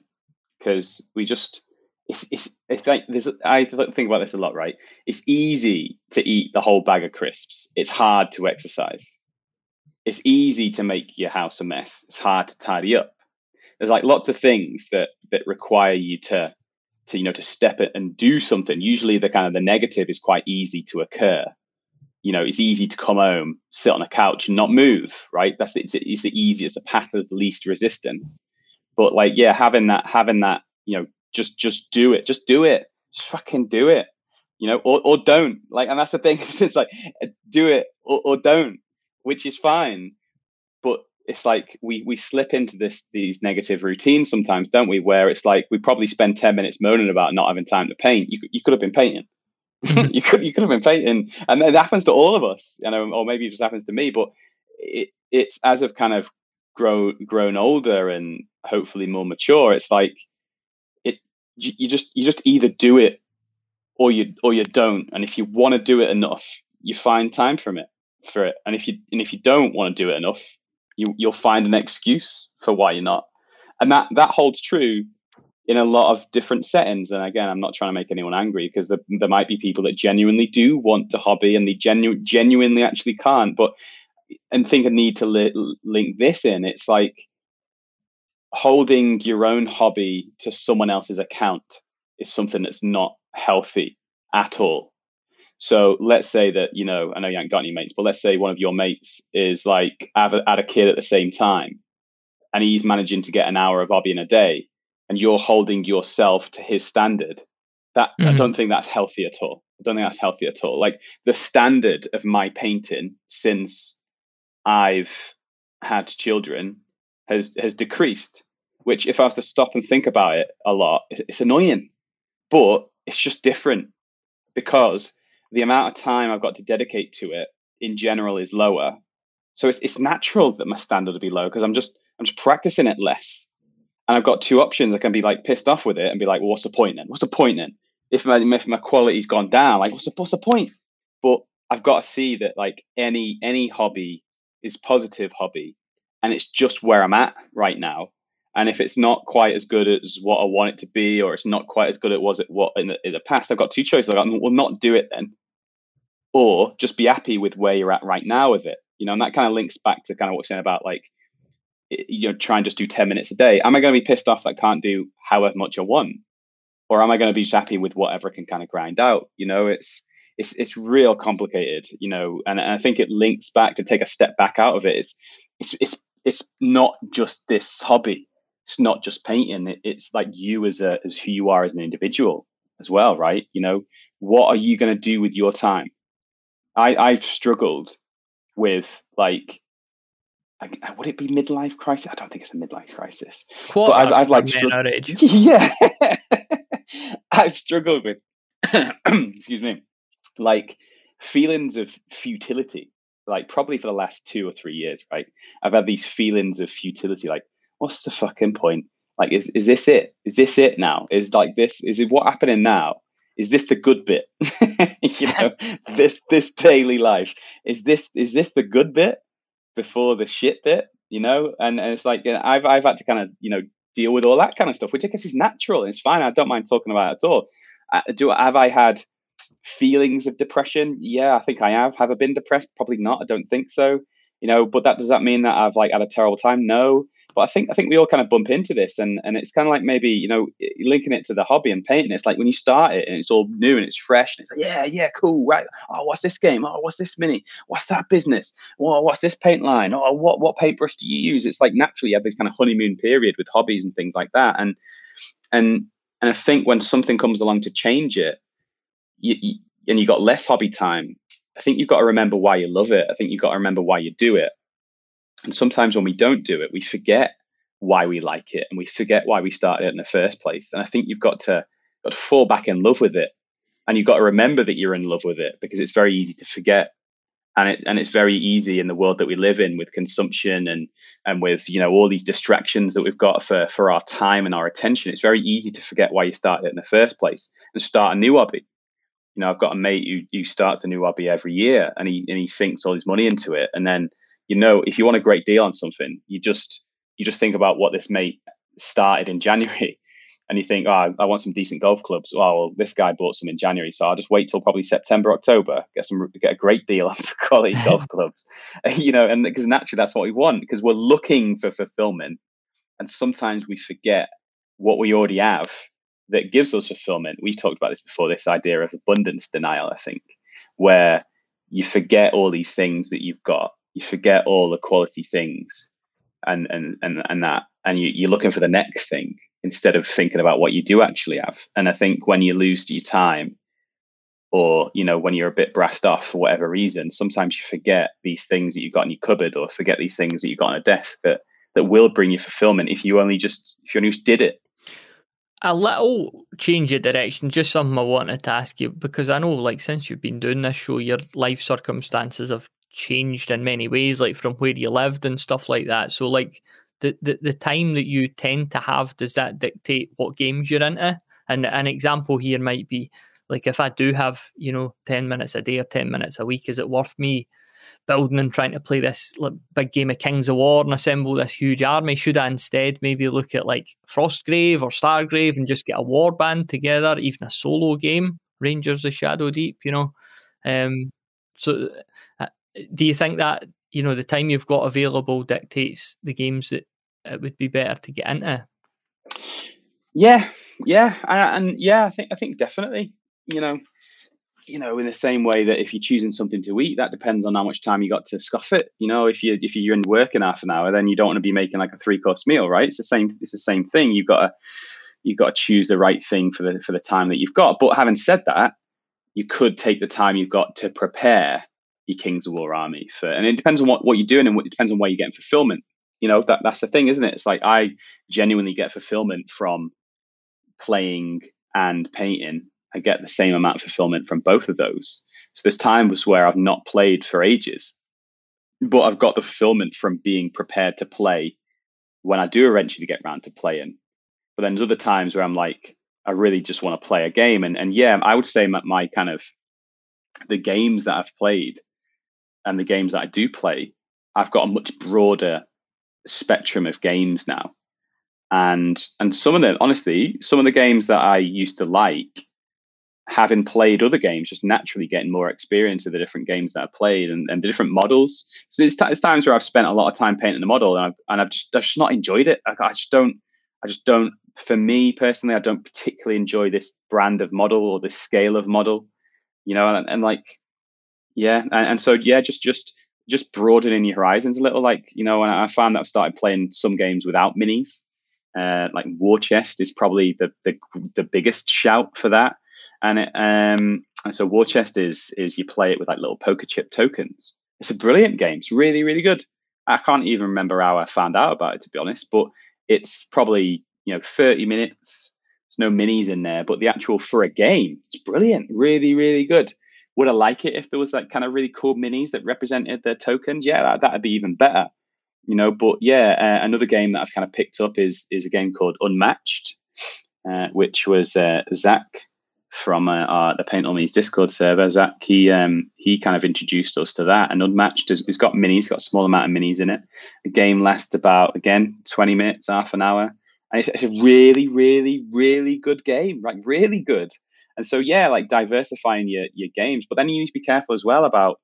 because we just it's, it's it's like there's I think about this a lot, right? It's easy to eat the whole bag of crisps. It's hard to exercise. It's easy to make your house a mess. It's hard to tidy up. There's like lots of things that that require you to to you know to step it and do something. Usually the kind of the negative is quite easy to occur. You know, it's easy to come home, sit on a couch and not move, right? That's it's, it's the easiest, the path of least resistance. But like, yeah, having that having that you know just just do it just do it just fucking do it you know or, or don't like and that's the thing (laughs) it's like uh, do it or, or don't which is fine but it's like we we slip into this these negative routines sometimes don't we where it's like we probably spend 10 minutes moaning about not having time to paint. You, you could have been painting. (laughs) You could you could have been painting and it happens to all of us you know or maybe it just happens to me but it, it's as i've kind of grown grown older and hopefully more mature it's like you, just you just either do it or you or you don't. And if you want to do it enough, you find time from it for it. And if you and if you don't want to do it enough, you you'll find an excuse for why you're not. And that that holds true in a lot of different settings. And again, I'm not trying to make anyone angry because there, there might be people that genuinely do want to hobby and they genu- genuinely actually can't. But and think I need to li- link this in. It's like holding your own hobby to someone else's account is something that's not healthy at all. So let's say that, you know, I know you haven't got any mates, but let's say one of your mates is like have a, had a kid at the same time and he's managing to get an hour of hobby in a day and you're holding yourself to his standard. That mm-hmm. I don't think that's healthy at all. I don't think that's healthy at all. Like the standard of my painting since I've had children has has decreased. Which, if I was to stop and think about it a lot, it's annoying, but it's just different because the amount of time I've got to dedicate to it in general is lower. So it's it's natural that my standard will be low because I'm just I'm just practicing it less. And I've got two options. I can be like pissed off with it and be like, well, what's the point then? What's the point then? If my if my quality's gone down, like what's the what's the point? But I've got to see that like any any hobby is positive hobby and it's just where I'm at right now. And if it's not quite as good as what I want it to be, or it's not quite as good as it was at what in the, in the past, I've got two choices. I got, well, not do it then, or just be happy with where you're at right now with it. You know, and that kind of links back to kind of what we're saying about like, you know, try and just do 10 minutes a day. Am I going to be pissed off that I can't do however much I want? Or am I going to be happy with whatever I can kind of grind out? You know, it's, it's, it's real complicated, you know, and, and I think it links back to take a step back out of it. It's, it's, it's it's not just this hobby. It's not just painting. It, it's like you as a as who you are as an individual as well, right? You know, what are you going to do with your time? I I've struggled with like I, would it be midlife crisis? I don't think it's a midlife crisis. But I've, I've like struggled. (laughs) Yeah, I've struggled with. (clears throat) excuse me, like feelings of futility like probably for the last two or three years, right? I've had these feelings of futility, like, what's the fucking point? Like, is is this it? Is this it now? Is like this? Is it what happening now? Is this the good bit? (laughs) you know, this this daily life is this is this the good bit before the shit bit? You know, and, and it's like you know, I've I've had to kind of you know deal with all that kind of stuff, which I guess is natural and it's fine. I don't mind talking about it at all. Uh, do have I had feelings of depression. Yeah i think i have. Have i been depressed? Probably not i don't think so. You know but that does that mean that i've like had a terrible time? No. But i think i think we all kind of bump into this and and it's kind of like maybe you know linking it to the hobby and painting it's like when you start it and it's all new and it's fresh and it's like yeah yeah cool right oh what's this game? Oh what's this mini? What's that business? Oh, what's this paint line? Oh what what paintbrush do you use? It's like naturally you have this kind of honeymoon period with hobbies and things like that and and and i think when something comes along to change it you, you, and you got less hobby time, I think you've got to remember why you love it. I think you've got to remember why you do it. And sometimes when we don't do it, we forget why we like it and we forget why we started it in the first place. And I think you've got to got to fall back in love with it. And you've got to remember that you're in love with it because it's very easy to forget. and it and it's very easy in the world that we live in with consumption and and with you know all these distractions that we've got for for our time and our attention it's very easy to forget why you started it in the first place and start a new hobby you know i've got a mate who, who starts a new hobby every year and he and he sinks all his money into it. And then you know if you want a great deal on something you just you just think about what this mate started in january (laughs) and you think, oh, I want some decent golf clubs. Oh, well, this guy bought some in January, so I'll just wait till probably September, October, get some, get a great deal (laughs) on some quality (laughs) golf clubs, you know, and because naturally that's what we want because we're looking for fulfillment, and sometimes we forget what we already have that gives us fulfillment. We talked about this before. This idea of abundance denial, I think, where you forget all these things that you've got, you forget all the quality things, and and and and that, and you, you're looking for the next thing instead of thinking about what you do actually have. And I think when you lose your time, or you know when you're a bit brassed off for whatever reason, sometimes you forget these things that you've got in your cupboard, or forget these things that you've got on a desk that that will bring you fulfillment if you only just if you only just did it. A little change of direction, just something I wanted to ask you because I know, like, since you've been doing this show, your life circumstances have changed in many ways, like from where you lived and stuff like that. So, like, the, the, the time that you tend to have, does that dictate what games you're into? And an example here might be like if I do have, you know, 10 minutes a day or 10 minutes a week, is it worth me building and trying to play this like, big game of Kings of War and assemble this huge army? Should I instead maybe look at like Frostgrave or Stargrave and just get a war band together, even a solo game, Rangers of Shadow Deep, you know? Um, so uh, do you think that, you know, the time you've got available dictates the games that it would be better to get into. Yeah, yeah, and, and yeah, I think I think definitely. You know, you know, in the same way that if you're choosing something to eat, that depends on how much time you got to scoff it. You know, if you if you're in work in half an hour, then you don't want to be making like a three course meal, right? It's the same. It's the same thing. You've got to you've got to choose the right thing for the for the time that you've got. But having said that, you could take the time you've got to prepare your Kings of War army for, and it depends on what what you're doing and what, it depends on where you're getting fulfillment you know that that's the thing isn't it it's like i genuinely get fulfillment from playing and painting i get the same amount of fulfillment from both of those. So this time was where i've not played for ages but i've got the fulfillment from being prepared to play when i do eventually get around to playing. But then there's other times where i'm like i really just want to play a game. And and yeah i would say my, my kind of the games that i've played and the games that i do play i've got a much broader spectrum of games now. And and some of them, honestly, some of the games that I used to like, having played other games, just naturally getting more experience of the different games that I played and, and the different models. So it's, t- it's times where I've spent a lot of time painting the model and I've, and I've just, I've just not enjoyed it. I, I just don't, I just don't, for me personally, I don't particularly enjoy this brand of model or this scale of model, you know, and, and like, yeah. And, and so, yeah, just, just, just broadening your horizons a little. Like you know, and I found that I've started playing some games without minis. Uh, like War Chest is probably the the, the biggest shout for that. And it, um, and so War Chest is is you play it with like little poker chip tokens. It's a brilliant game. It's really really good. I can't even remember how I found out about it to be honest, but it's probably you know 30 minutes. There's no minis in there, but the actual for a game, it's brilliant. Really really good. Would I like it if there was like kind of really cool minis that represented the tokens? Yeah, that, would be even better. You know, but yeah, uh, another game that I've kind of picked up is is a game called Unmatched, uh, which was uh, Zach from uh, our, the Paint All Minis Discord server. Zach, he um, he kind of introduced us to that. And Unmatched has it's got minis, got a small amount of minis in it. The game lasts about again twenty minutes, half an hour, and it's, it's a really, really, really good game. Like really good. And so, yeah, like diversifying your, your games, but then you need to be careful as well about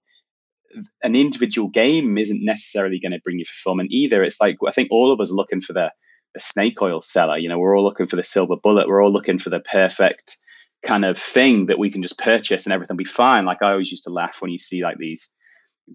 an individual game isn't necessarily going to bring you fulfillment either. It's like, I think all of us are looking for the, the snake oil seller. You know, we're all looking for the silver bullet. We're all looking for the perfect kind of thing that we can just purchase and everything be fine. Like I always used to laugh when you see like these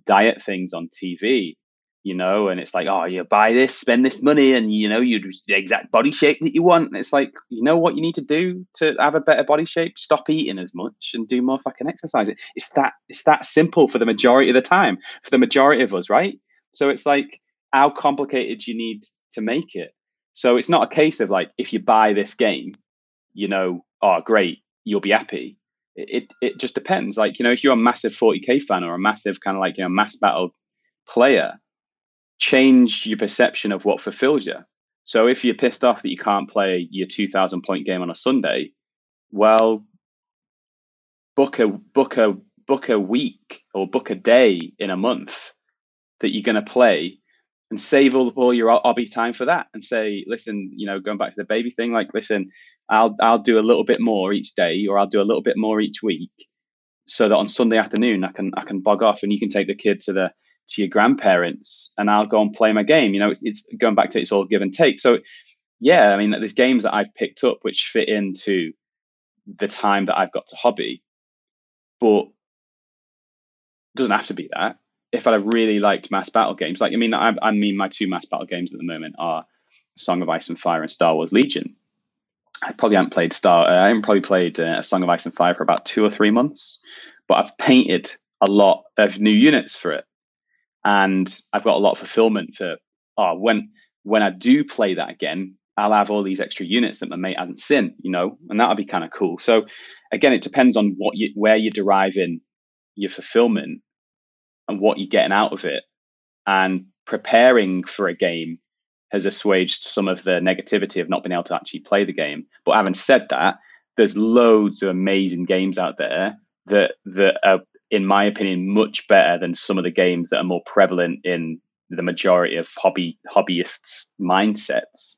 diet things on TV you know, and it's like, oh, you buy this, spend this money, and you know, you the exact body shape that you want. And it's like, you know what you need to do to have a better body shape? Stop eating as much and do more fucking exercise. It's that it's that simple for the majority of the time, for the majority of us, right? So it's like, how complicated you need to make it. So it's not a case of like, if you buy this game, you know, oh great, you'll be happy. it it just depends. Like you know, if you're a massive 40k fan or a massive kind of like you know mass battle player, change your perception of what fulfills you. So if you're pissed off that you can't play your 2,000 point game on a Sunday, well, book a book a book a week or book a day in a month that you're going to play and save all, all your hobby time for that and say listen you know going back to the baby thing like listen i'll i'll do a little bit more each day or i'll do a little bit more each week so that on sunday afternoon i can i can bog off and you can take the kid to the to your grandparents and i'll go and play my game. You know it's, it's going back to it's all give and take. So yeah i mean there's games that i've picked up which fit into the time that i've got to hobby but doesn't have to be that if I really liked mass battle games, like I mean, I, I mean, my two mass battle games at the moment are Song of Ice and Fire and Star Wars Legion. I probably haven't played Star. Uh, I haven't probably played uh, Song of Ice and Fire for about two or three months, but I've painted a lot of new units for it, and I've got a lot of fulfillment for. Oh, when when I do play that again, I'll have all these extra units that my mate hasn't seen, you know, and that'll be kind of cool. So again, it depends on what you where you're deriving your fulfillment and what you're getting out of it. And preparing for a game has assuaged some of the negativity of not being able to actually play the game. But having said that, there's loads of amazing games out there that that are, in my opinion, much better than some of the games that are more prevalent in the majority of hobby hobbyists' mindsets.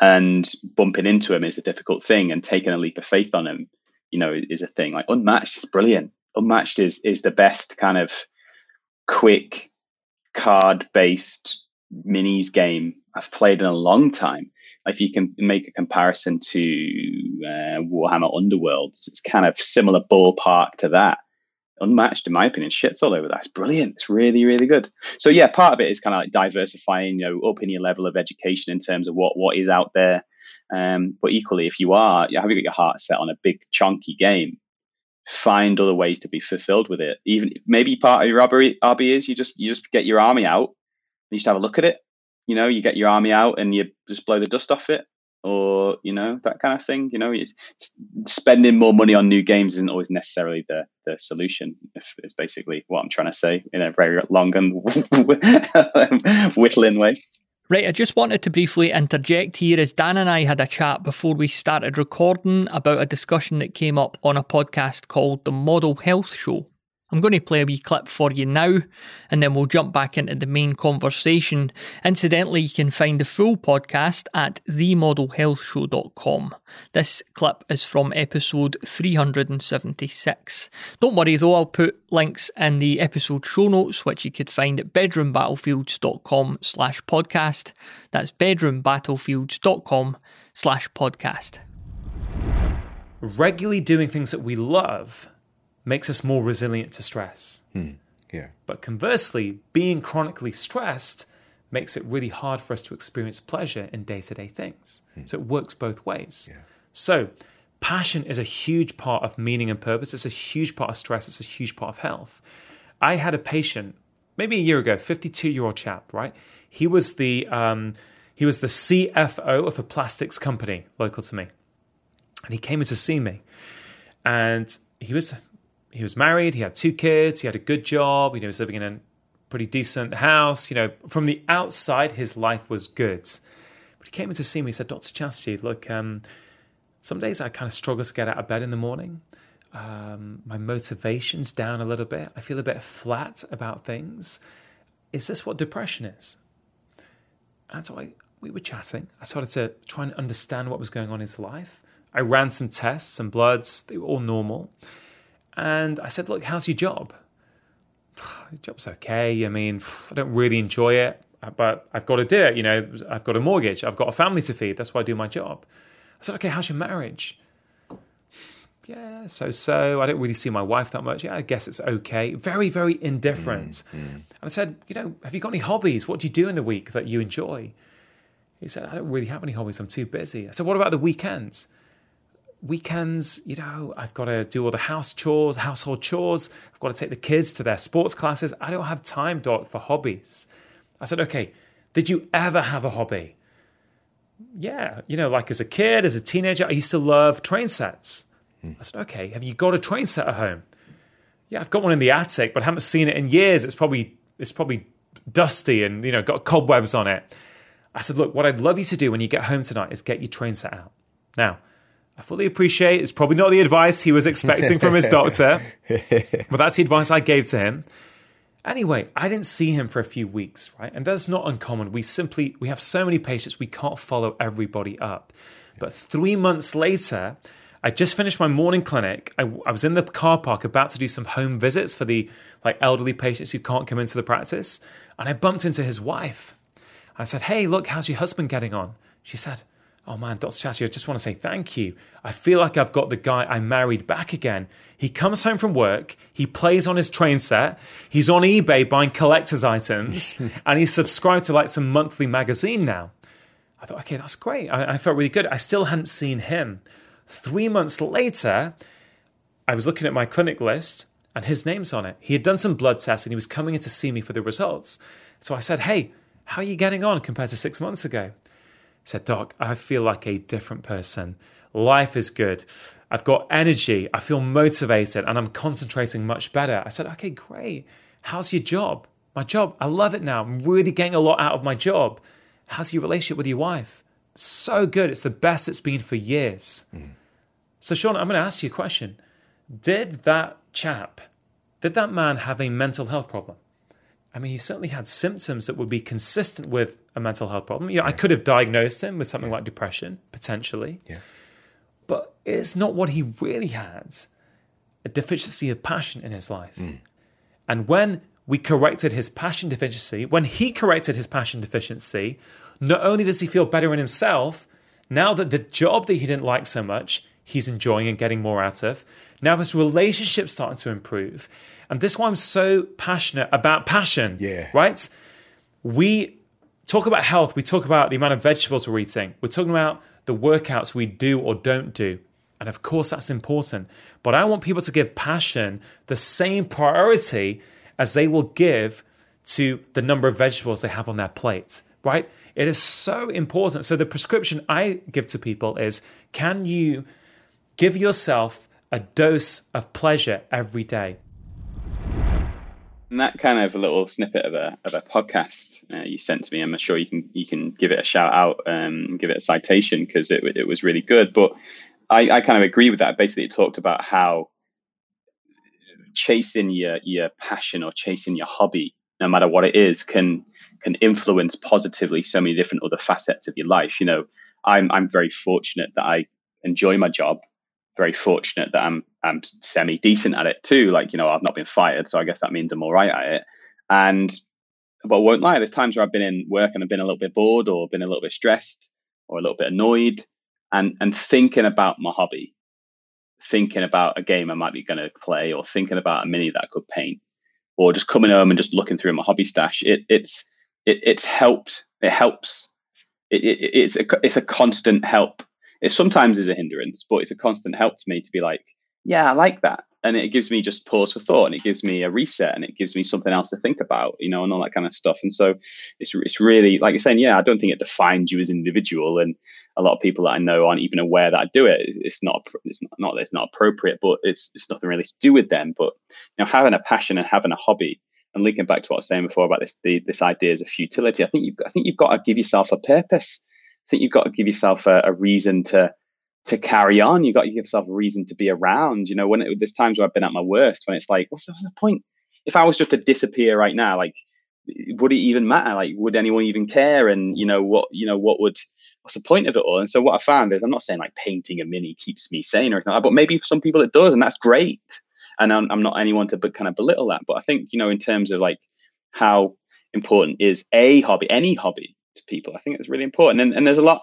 And bumping into them is a difficult thing, and taking a leap of faith on them, you know, is a thing. Like unmatched is brilliant. Unmatched is is the best kind of quick card based minis game I've played in a long time. If you can make a comparison to uh, Warhammer Underworlds, it's kind of similar ballpark to that. Unmatched, in my opinion, shits all over that. It's brilliant. It's really, really good. So yeah, part of it is kind of like diversifying, you know, up in your level of education in terms of what what is out there. Um, but equally, if you are, you have got your heart set on a big chunky game, find other ways to be fulfilled with it. Even maybe part of your RB is you just you just get your army out and you just have a look at it. You know, you get your army out and you just blow the dust off it, or you know that kind of thing. You know, spending more money on new games isn't always necessarily the the solution. It's basically what I'm trying to say in a very long and (laughs) whittling way. Right, I just wanted to briefly interject here as Dan and I had a chat before we started recording about a discussion that came up on a podcast called The Model Health Show. I'm going to play a wee clip for you now, and then we'll jump back into the main conversation. Incidentally, you can find the full podcast at themodelhealthshow.com. This clip is from episode 376. Don't worry though, I'll put links in the episode show notes, which you could find at bedroombattlefields.com slash podcast. That's bedroombattlefields.com slash podcast. Regularly doing things that we love makes us more resilient to stress. Hmm. Yeah. But conversely, being chronically stressed makes it really hard for us to experience pleasure in day to day things. Hmm. So it works both ways. Yeah. So, passion is a huge part of meaning and purpose. It's a huge part of stress. It's a huge part of health. I had a patient maybe a year ago, 52 year old chap, right? He was the um, he was the CFO of a plastics company local to me, and he came in to see me, and he was he was married, he had two kids, he had a good job, you know, he was living in a pretty decent house. You know, from the outside, his life was good. But he came in to see me. He said, Dr. Chatterjee, look, um, some days I kind of struggle to get out of bed in the morning. Um, my motivation's down a little bit. I feel a bit flat about things. Is this what depression is? And so I, we were chatting. I started to try and understand what was going on in his life. I ran some tests, some bloods, they were all normal. And I said, Look, how's your job? (sighs) Your job's okay. I mean, I don't really enjoy it, but I've got to do it. You know, I've got a mortgage, I've got a family to feed. That's why I do my job. I said, Okay, how's your marriage? Yeah, so so. I don't really see my wife that much. Yeah, I guess it's okay. Very, very indifferent. Mm, mm. And I said, You know, have you got any hobbies? What do you do in the week that you enjoy? He said, I don't really have any hobbies. I'm too busy. I said, What about the weekends? Weekends, you know, I've got to do all the house chores, household chores. I've got to take the kids to their sports classes. I don't have time, Doc, for hobbies. I said, okay, did you ever have a hobby? Yeah, you know, like as a kid, as a teenager, I used to love train sets. Hmm. I said, okay, have you got a train set at home? Yeah, I've got one in the attic, but I haven't seen it in years. It's probably it's probably dusty and you know got cobwebs on it. I said, look, what I'd love you to do when you get home tonight is get your train set out. Now, I fully appreciate it's probably not the advice he was expecting from his (laughs) doctor, (laughs) but that's the advice I gave to him. Anyway, I didn't see him for a few weeks, right? And that's not uncommon. We simply we have so many patients we can't follow everybody up. But three months later, I just finished my morning clinic. I, I, was in the car park about to do some home visits for the like elderly patients who can't come into the practice, and I bumped into his wife. I said, "Hey, look, how's your husband getting on?" She said, "Oh man, Dr. Chatterjee, I just want to say thank you. I feel like I've got the guy I married back again. He comes home from work, he plays on his train set, he's on eBay buying collector's items, (laughs) and he's subscribed to like some monthly magazine now." I thought, okay, that's great. I, I felt really good. I still hadn't seen him. Three months later, I was looking at my clinic list and his name's on it. He had done some blood tests and he was coming in to see me for the results. So I said, Hey, how are you getting on compared to six months ago? Said, Doc, I feel like a different person. Life is good. I've got energy. I feel motivated and I'm concentrating much better. I said, Okay, great. How's your job? My job, I love it now. I'm really getting a lot out of my job. How's your relationship with your wife? So good. It's the best it's been for years. Mm. So, Shawn, I'm going to ask you a question. Did that chap, did that man have a mental health problem? I mean, he certainly had symptoms that would be consistent with a mental health problem. You know. I could have diagnosed him with something like depression, potentially. Yeah. But it's not what he really had a deficiency of passion in his life. Mm. And when we corrected his passion deficiency. When he corrected his passion deficiency, not only does he feel better in himself, now that the job that he didn't like so much, he's enjoying and getting more out of. Now his relationship's starting to improve. And this is why I'm so passionate about passion. Yeah. Right? We talk about health, we talk about the amount of vegetables we're eating, we're talking about the workouts we do or don't do. And of course, that's important. But I want people to give passion the same priority as they will give to the number of vegetables they have on their plate, right? It is so important. So, the prescription I give to people is can you give yourself a dose of pleasure every day? And that kind of a little snippet of a of a podcast uh, you sent to me, I'm sure you can you can give it a shout out, um, give it a citation because it it was really good. But I, I kind of agree with that. Basically, it talked about how chasing your your passion or chasing your hobby, no matter what it is, can can influence positively so many different other facets of your life. You know, I'm I'm very fortunate that I enjoy my job. Very fortunate that I'm I'm semi decent at it too. Like you know, I've not been fired, so I guess that means I'm all right at it. And but I won't lie, there's times where I've been in work and I've been a little bit bored or been a little bit stressed or a little bit annoyed, and and thinking about my hobby thinking about a game I might be going to play or thinking about a mini that I could paint or just coming home and just looking through my hobby stash, it, it's it, it's helped. It helps. It, it, it's a it's a constant help. It sometimes is a hindrance, but it's a constant help to me to be like, yeah, I like that. And it gives me just pause for thought and it gives me a reset and it gives me something else to think about you know and all that kind of stuff. And so it's it's really like you're saying yeah i don't think it defines you as an individual and a lot of people that i know aren't even aware that i do it. It's not it's not, not it's not appropriate but it's it's nothing really to do with them. But you know having a passion and having a hobby and linking back to what i was saying before about this the, this ideas of futility i think you've i think you've got to give yourself a purpose. I think you've got to give yourself a, a reason to to carry on. You got to give yourself a reason to be around. You know, when it, there's times where I've been at my worst, when it's like, what's the, what's the point? If I was just to disappear right now, like, would it even matter? Like, would anyone even care? And you know what? You know what would? What's the point of it all? And so what I found is, I'm not saying like painting a mini keeps me sane or anything, but maybe for some people it does, and that's great. And I'm, I'm not anyone to but kind of belittle that, but I think you know, in terms of like how important is a hobby, any hobby to people, I think it's really important. And, and there's a lot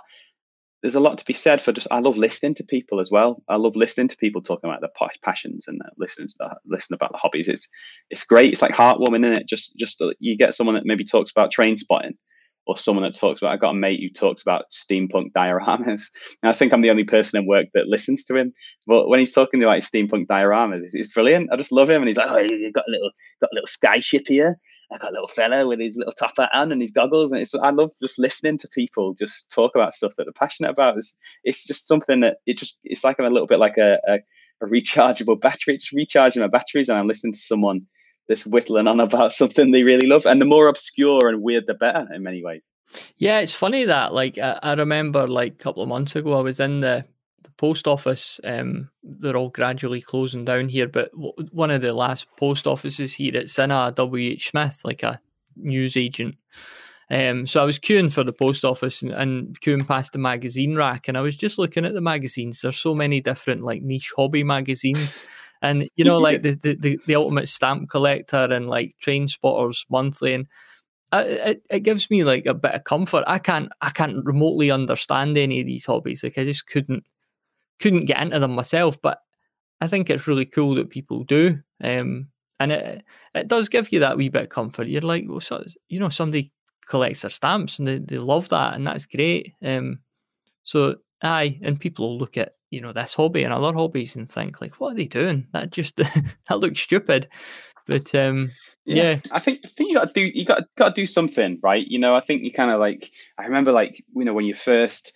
there's a lot to be said for just I love listening to people as well. I love listening to people talking about their passions and uh, listening to the, listening about the hobbies. It's it's great. It's like heartwarming, isn't it? Just just you get someone that maybe talks about train spotting, or someone that talks about. I got a mate who talks about steampunk dioramas. (laughs) And I think I'm the only person in work that listens to him. But when he's talking about his steampunk dioramas, it's, it's brilliant. I just love him, and he's like, "Oh, you got a little got a little skyship here." I got a little fella with his little top hat on and his goggles, and it's I love just listening to people just talk about stuff that they're passionate about. It's it's just something that it just it's like I'm a little bit like a, a a rechargeable battery, just recharging my batteries, and I'm listening to someone that's whittling on about (laughs) something they really love. And the more obscure and weird, the better in many ways. Yeah, it's funny that like I, I remember like a couple of months ago I was in the the post office. Um, they're all gradually closing down here, but w- one of the last post offices here it's in a W H Smith, like a news agent. Um, so I was queuing for the post office and, and, queuing past the magazine rack, and I was just looking at the magazines. There's so many different like niche hobby magazines, and you know, like the, the the ultimate stamp collector and like Train Spotters Monthly, and it, it gives me like a bit of comfort. I can't I can't remotely understand any of these hobbies. Like I just couldn't couldn't get into them myself. But I think it's really cool that people do. Um, and it it does give you that wee bit of comfort. You're like, well, so, you know, somebody collects their stamps and they, they love that, and that's great. Um, so aye, and people will look at you know this hobby and other hobbies and think like, what are they doing? That just (laughs) that looks stupid. But um, yeah. yeah. I think I think you got to do you got got to do something, right? You know, I think you kind of like I remember like you know when you first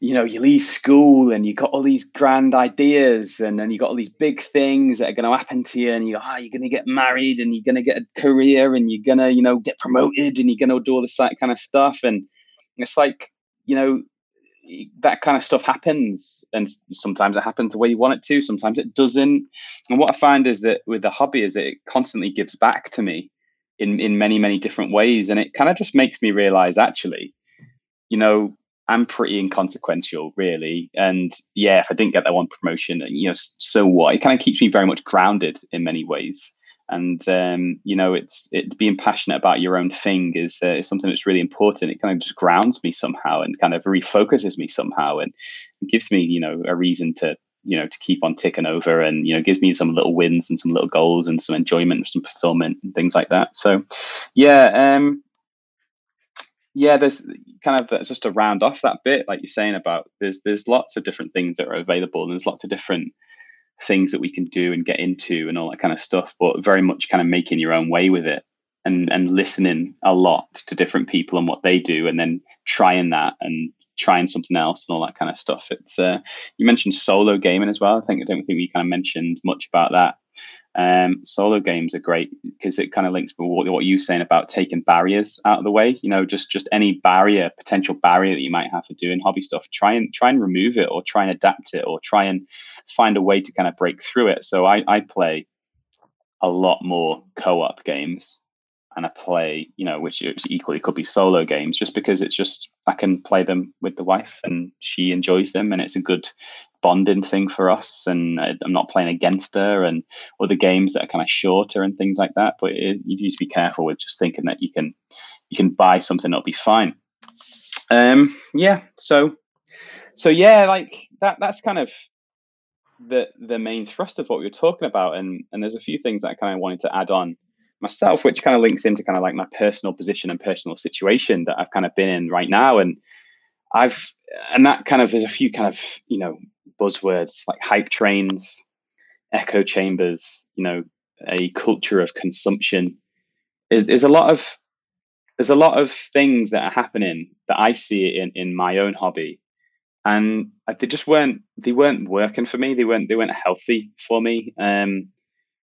you know you leave school and you got all these grand ideas and then you got all these big things that are going to happen to you and you go ah oh, you're going to get married and you're going to get a career and you're going to you know get promoted and you're going to do all this that kind of stuff. And it's like you know that kind of stuff happens and sometimes it happens the way you want it to sometimes it doesn't. And what i find is that with the hobby is that it constantly gives back to me in in many many different ways and it kind of just makes me realize actually you know i'm pretty inconsequential really. And yeah if i didn't get that one promotion you know so what? It kind of keeps me very much grounded in many ways. And um, you know it's it being passionate about your own thing is, uh, is something that's really important. It kind of just grounds me somehow and kind of refocuses me somehow and gives me you know a reason to you know to keep on ticking over and you know gives me some little wins and some little goals and some enjoyment and some fulfillment and things like that. So yeah um yeah there's kind of just to round off that bit like you're saying about there's there's lots of different things that are available and there's lots of different things that we can do and get into and all that kind of stuff, but very much kind of making your own way with it and and listening a lot to different people and what they do, and then trying that and trying something else and all that kind of stuff. It's uh, you mentioned solo gaming as well. I think I don't think we kind of mentioned much about that. Um, solo games are great because it kind of links with what, what you're saying about taking barriers out of the way. You know, just just any barrier, potential barrier that you might have for doing hobby stuff, try and try and remove it, or try and adapt it, or try and find a way to kind of break through it. So I, I play a lot more co-op games and I play, you know, which equally could be solo games, just because it's just I can play them with the wife and she enjoys them, and it's a good bonding thing for us. And I'm not playing against her, and other games that are kind of shorter and things like that. But it, you need to be careful with just thinking that you can you can buy something that'll be fine. Um, yeah. So, so yeah, like that. That's kind of the the main thrust of what we were talking about, and and there's a few things that I kind of wanted to add on myself, which kind of links into kind of like my personal position and personal situation that I've kind of been in right now. And I've, and that kind of, there's a few kind of, you know, buzzwords like hype trains, echo chambers, you know, a culture of consumption. There's a lot of, there's a lot of things that are happening that I see in, in my own hobby. And they just weren't, they weren't working for me. They weren't, they weren't healthy for me. Um,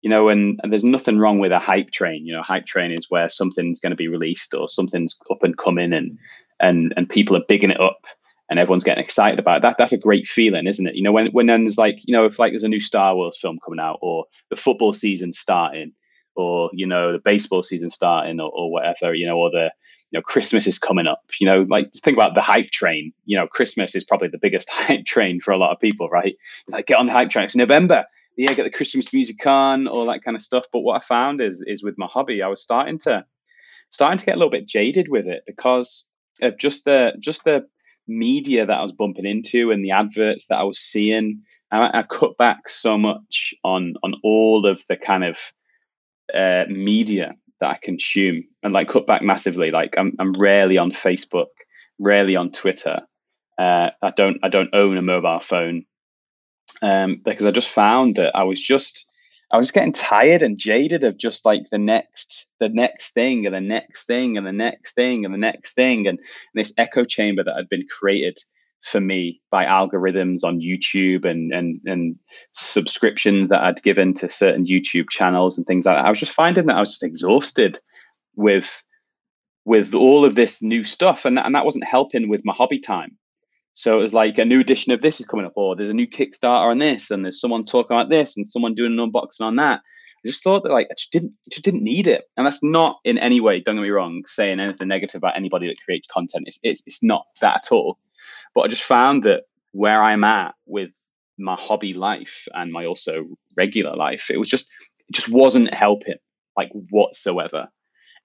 you know, and, and, there's nothing wrong with a hype train. You know, hype train is where something's going to be released or something's up and coming, and and and people are bigging it up, and everyone's getting excited about it. that. That's a great feeling, isn't it? You know, when when there's like, you know, if like there's a new Star Wars film coming out, or the football season starting, or you know, the baseball season starting, or, or whatever, you know, or the you know Christmas is coming up. You know, like think about the hype train. You know, Christmas is probably the biggest (laughs) hype train for a lot of people, right? It's like get on the hype train. It's November yeah, get the Christmas music on, all that kind of stuff. But what I found is is with my hobby, I was starting to starting to get a little bit jaded with it because of just the just the media that I was bumping into and the adverts that I was seeing. I, I cut back so much on on all of the kind of uh, media that I consume and like cut back massively. Like I'm I'm rarely on Facebook, rarely on Twitter. Uh, I don't I don't own a mobile phone um, because I just found that I was just I was getting tired and jaded of just like the next the next thing and the next thing and the next thing and the next thing and, this echo chamber that had been created for me by algorithms on YouTube and and and subscriptions that I'd given to certain YouTube channels and things like that. I was just finding that I was just exhausted with with all of this new stuff and, and that wasn't helping with my hobby time. So it was like a new edition of this is coming up, or there's a new Kickstarter on this, and there's someone talking about this, and someone doing an unboxing on that. I just thought that like I just didn't just didn't need it, and that's not in any way. Don't get me wrong, saying anything negative about anybody that creates content. It's it's, it's not that at all. But I just found that where I'm at with my hobby life and my also regular life, it was just it just wasn't helping like whatsoever.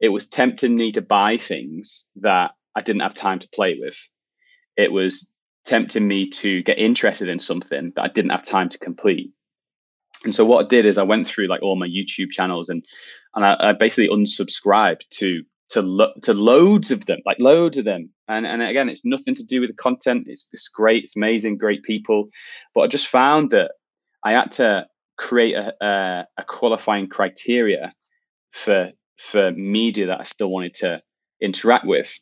It was tempting me to buy things that I didn't have time to play with. It was tempting me to get interested in something that I didn't have time to complete. And so what I did is I went through like all my YouTube channels and and I, I basically unsubscribed to to lo- to loads of them, like loads of them. And and again, it's nothing to do with the content. It's it's great, it's amazing, great people. But I just found that I had to create a, a, a qualifying criteria for for media that I still wanted to interact with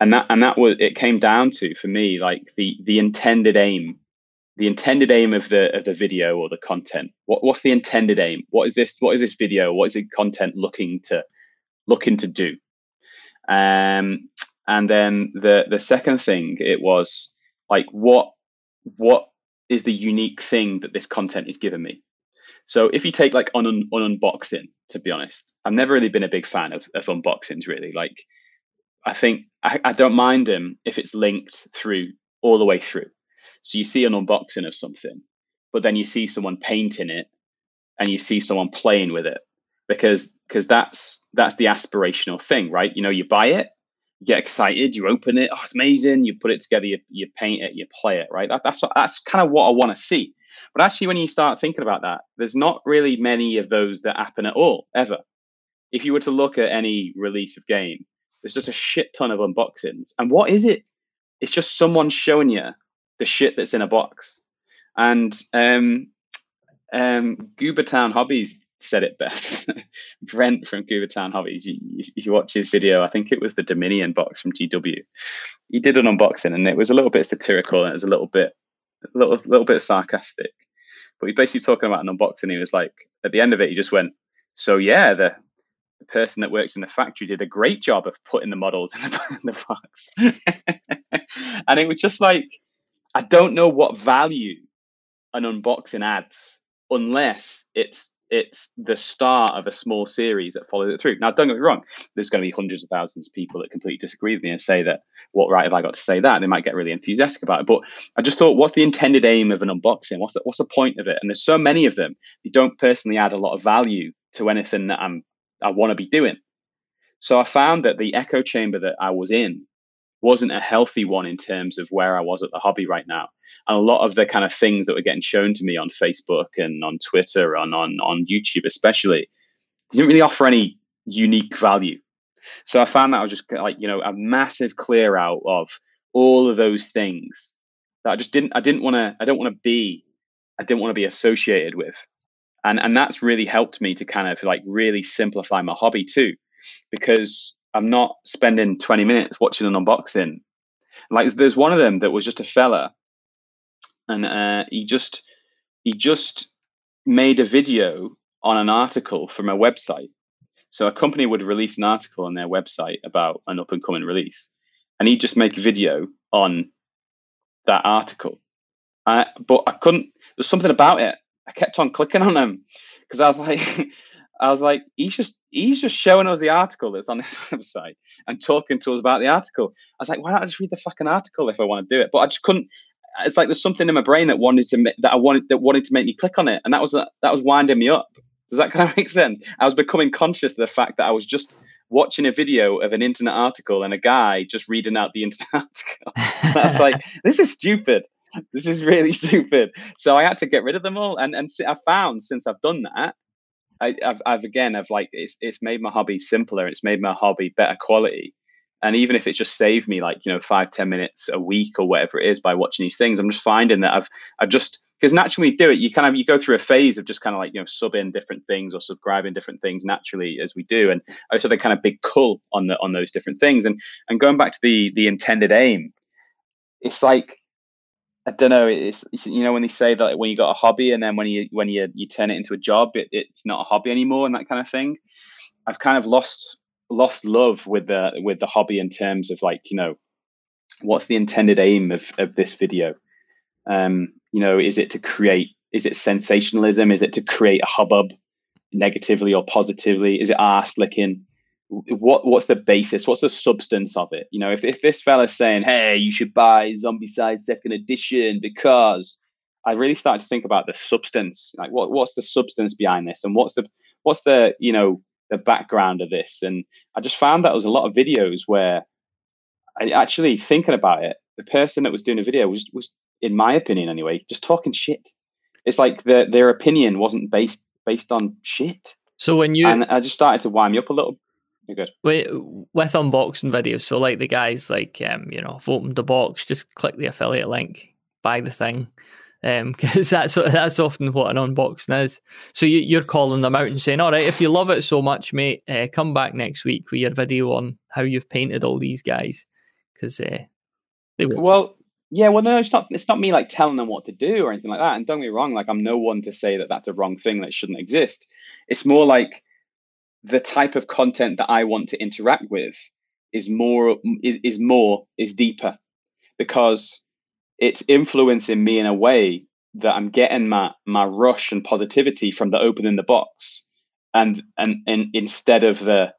and that and that was it came down to for me like the the intended aim the intended aim of the of the video or the content. What what's the intended aim? What is this what is this video? What is the content looking to looking to do? Um and then the the second thing it was like what what is the unique thing that this content is giving me? So if you take like on on unboxing to be honest i've never really been a big fan of, of unboxings really. Like I think I, I don't mind them if it's linked through all the way through. So you see an unboxing of something, but then you see someone painting it and you see someone playing with it because because that's that's the aspirational thing, right? You know, you buy it, you get excited, you open it, oh, it's amazing, you put it together, you, you paint it, you play it, right? That, that's what, that's kind of what I want to see. But actually, when you start thinking about that, there's not really many of those that happen at all, ever. If you were to look at any release of game, there's just a shit ton of unboxings. And what is it? It's just someone showing you the shit that's in a box. And um, um, Goobertown Hobbies said it best. (laughs) Brent from Goobertown Hobbies, you, you, watch his video, I think it was the Dominion box from GW. He did an unboxing and it was a little bit satirical and it was a little bit, a little, little bit sarcastic. But he basically talking about an unboxing. He was like, at the end of it, he just went, "So yeah, the the person that works in the factory did a great job of putting the models in the, (laughs) in the box. (laughs) and it was just like, I don't know what value an unboxing adds unless it's it's the start of a small series that follows it through. Now, don't get me wrong, there's going to be hundreds of thousands of people that completely disagree with me and say that, what right have I got to say that? They might get really enthusiastic about it. But I just thought, what's the intended aim of an unboxing? What's the, what's the point of it? And there's so many of them, you don't personally add a lot of value to anything that I'm I want to be doing. So I found that the echo chamber that I was in wasn't a healthy one in terms of where I was at the hobby right now. And a lot of the kind of things that were getting shown to me on Facebook and on Twitter and on, on YouTube, especially, didn't really offer any unique value. So I found that I was just like, you know, a massive clear out of all of those things that I just didn't, I didn't want to, I don't want to be, I didn't want to be associated with and and that's really helped me to kind of like really simplify my hobby too because i'm not spending 20 minutes watching an unboxing. Like there's one of them that was just a fella and uh, he just he just made a video on an article from a website. So a company would release an article on their website about an up and coming release and he'd just make a video on that article. Uh, but i couldn't there's something about it I kept on clicking on him because I was like, (laughs) I was like, he's just he's just showing us the article that's on his (laughs) website and talking to us about the article. I was like, why don't I just read the fucking article if I want to do it? But I just couldn't. It's like there's something in my brain that wanted to that I wanted that wanted to make me click on it, and that was that was winding me up. Does that (laughs) kind of make sense? I was becoming conscious of the fact that I was just watching a video of an internet article and a guy just reading out the internet article. I was like, this is stupid (laughs) this is really (laughs) stupid. So I had to get rid of them all. And and I found since I've done that, I, have I've again I've like it's it's made my hobby simpler. It's made my hobby better quality. And even if it's just saved me like you know five ten minutes a week or whatever it is by watching these things, I'm just finding that I've I've just because naturally do it, you kind of you go through a phase of just kind of like you know subbing different things or subscribing different things naturally as we do, and I sort of kind of big cull on the on those different things. And and going back to the the intended aim, it's like I don't know. It's, it's, you know when they say that when you got a hobby and then when you when you you turn it into a job, it, it's not a hobby anymore and that kind of thing. I've kind of lost lost love with the with the hobby in terms of like you know what's the intended aim of of this video. Um, you know, is it to create? Is it sensationalism? Is it to create a hubbub, negatively or positively? Is it ass licking? What what's the basis? What's the substance of it? You know if, if this fella's saying hey you should buy Zombicide second edition because i really started to think about the substance. Like what what's the substance behind this? And what's the what's the you know the background of this? And i just found that there was a lot of videos where i actually thinking about it the person that was doing the video was was in my opinion anyway just talking shit. It's like the, their opinion wasn't based based on shit. So when you and i just started to wind me up a little you're good. With, with unboxing videos, so like the guys like um, you know, I've opened the box, just click the affiliate link, buy the thing, because um, (laughs) that's that's often what an unboxing is. So you, are calling them out and saying, "All right, if you love it so much, mate, uh, come back next week with your video on how you've painted all these guys." Because uh, they will. Well, yeah, well, no, it's not. It's not me like telling them what to do or anything like that. And don't get me wrong, like I'm no one to say that that's a wrong thing that shouldn't exist. It's more like the type of content that I want to interact with is more is, is more is deeper because it's influencing me in a way that I'm getting my my rush and positivity from the opening the box and and and instead of the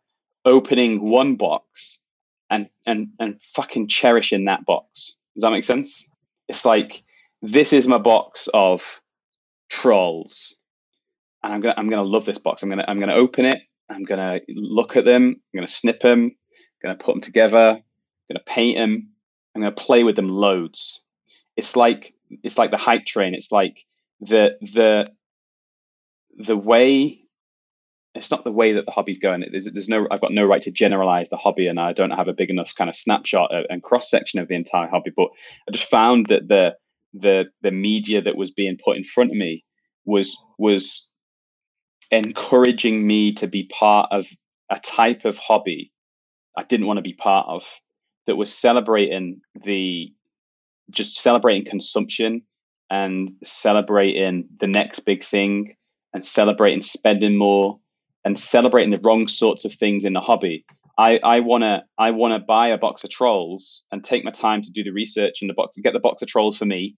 opening one box and and and fucking cherishing that box. Does that make sense? It's like this is my box of trolls. And I'm gonna I'm gonna love this box. I'm gonna I'm gonna open it I'm going to look at them. I'm going to snip them. I'm going to put them together. I'm going to paint them. I'm going to play with them loads. It's like it's like the hype train. It's like the the the way. It's not the way that the hobby's going. There's, there's no. I've got no right to generalize the hobby, and I don't have a big enough kind of snapshot and cross section of the entire hobby. But I just found that the the the media that was being put in front of me was was encouraging me to be part of a type of hobby I didn't want to be part of that was celebrating the just celebrating consumption and celebrating the next big thing and celebrating spending more and celebrating the wrong sorts of things in the hobby. I, I wanna I wanna buy a box of trolls and take my time to do the research in the box get the box of trolls for me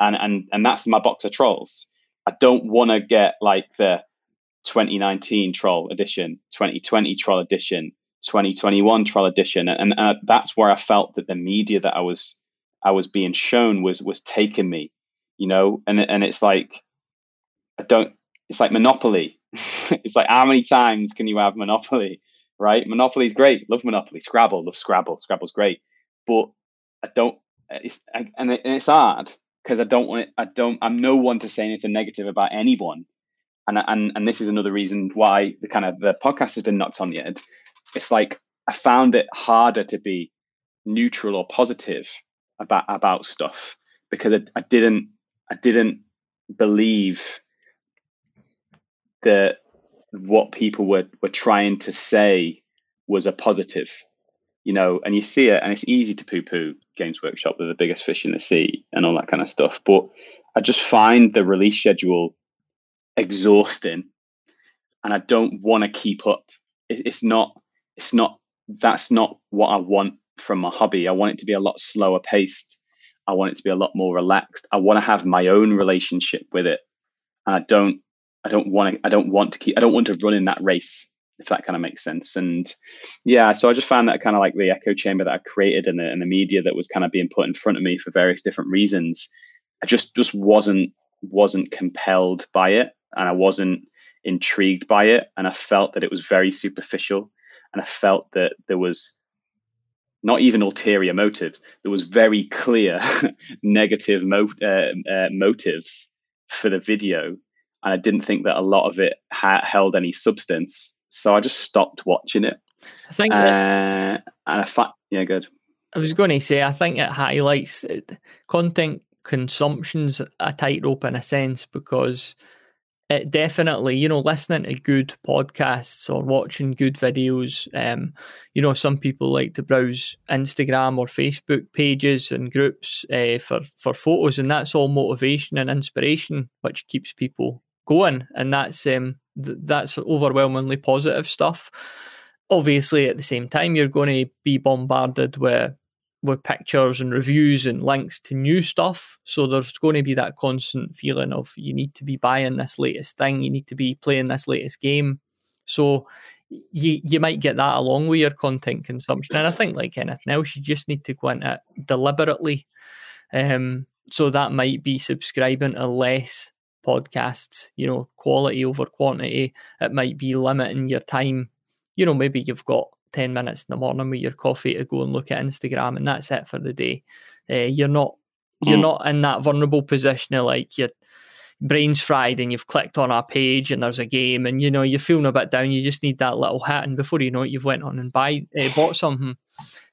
and and and that's my box of trolls. I don't wanna get like the 2019 Troll Edition, 2020 Troll Edition, 2021 Troll Edition, and, and uh, that's where I felt that the media that I was I was being shown was was taking me, you know, and and it's like I don't. It's like Monopoly. (laughs) it's like how many times can you have Monopoly, right? Monopoly's great. Love Monopoly. Scrabble. Love Scrabble. Scrabble's great, but I don't. It's I, and, it, and it's hard because I don't want it. I don't. I'm no one to say anything negative about anyone and and and this is another reason why the kind of the podcast has been knocked on the head. It's like I found it harder to be neutral or positive about about stuff because I, I didn't I didn't believe that what people were were trying to say was a positive you know and you see it and it's easy to poo poo games workshop they're the biggest fish in the sea and all that kind of stuff but i just find the release schedule exhausting and I don't want to keep up. It, it's not, it's not, that's not what I want from my hobby. I want it to be a lot slower paced. I want it to be a lot more relaxed. I want to have my own relationship with it. And I don't, I don't want to, I don't want to keep, I don't want to run in that race, if that kind of makes sense. And yeah, so I just found that kind of like the echo chamber that I created and the, and the media that was kind of being put in front of me for various different reasons. I just, just wasn't, wasn't compelled by it and I wasn't intrigued by it. And I felt that it was very superficial. And I felt that there was not even ulterior motives, there was very clear (laughs) negative mo- uh, uh, motives for the video. And I didn't think that a lot of it ha- held any substance. So I just stopped watching it. I think, uh, and I fa- yeah, good. I was going to say, I think it highlights uh, content consumption's a tightrope in a sense because it definitely, you know, listening to good podcasts or watching good videos. Um, you know, some people like to browse Instagram or Facebook pages and groups uh, for for photos, and that's all motivation and inspiration, which keeps people going, and that's um, th- that's overwhelmingly positive stuff. Obviously, at the same time, you're going to be bombarded with with pictures and reviews and links to new stuff. So there's going to be that constant feeling of you need to be buying this latest thing, you need to be playing this latest game. So you you might get that along with your content consumption. And I think like anything else, you just need to go into it deliberately. Um, so that might be subscribing to less podcasts, you know, quality over quantity. It might be limiting your time. You know, maybe you've got 10 minutes in the morning with your coffee to go and look at Instagram and that's it for the day. Uh, you're not you're mm. not in that vulnerable position of like your brain's fried and you've clicked on a page and there's a game and you know you're feeling a bit down. You just need that little hit and before you know it, you've went on and buy uh, bought something.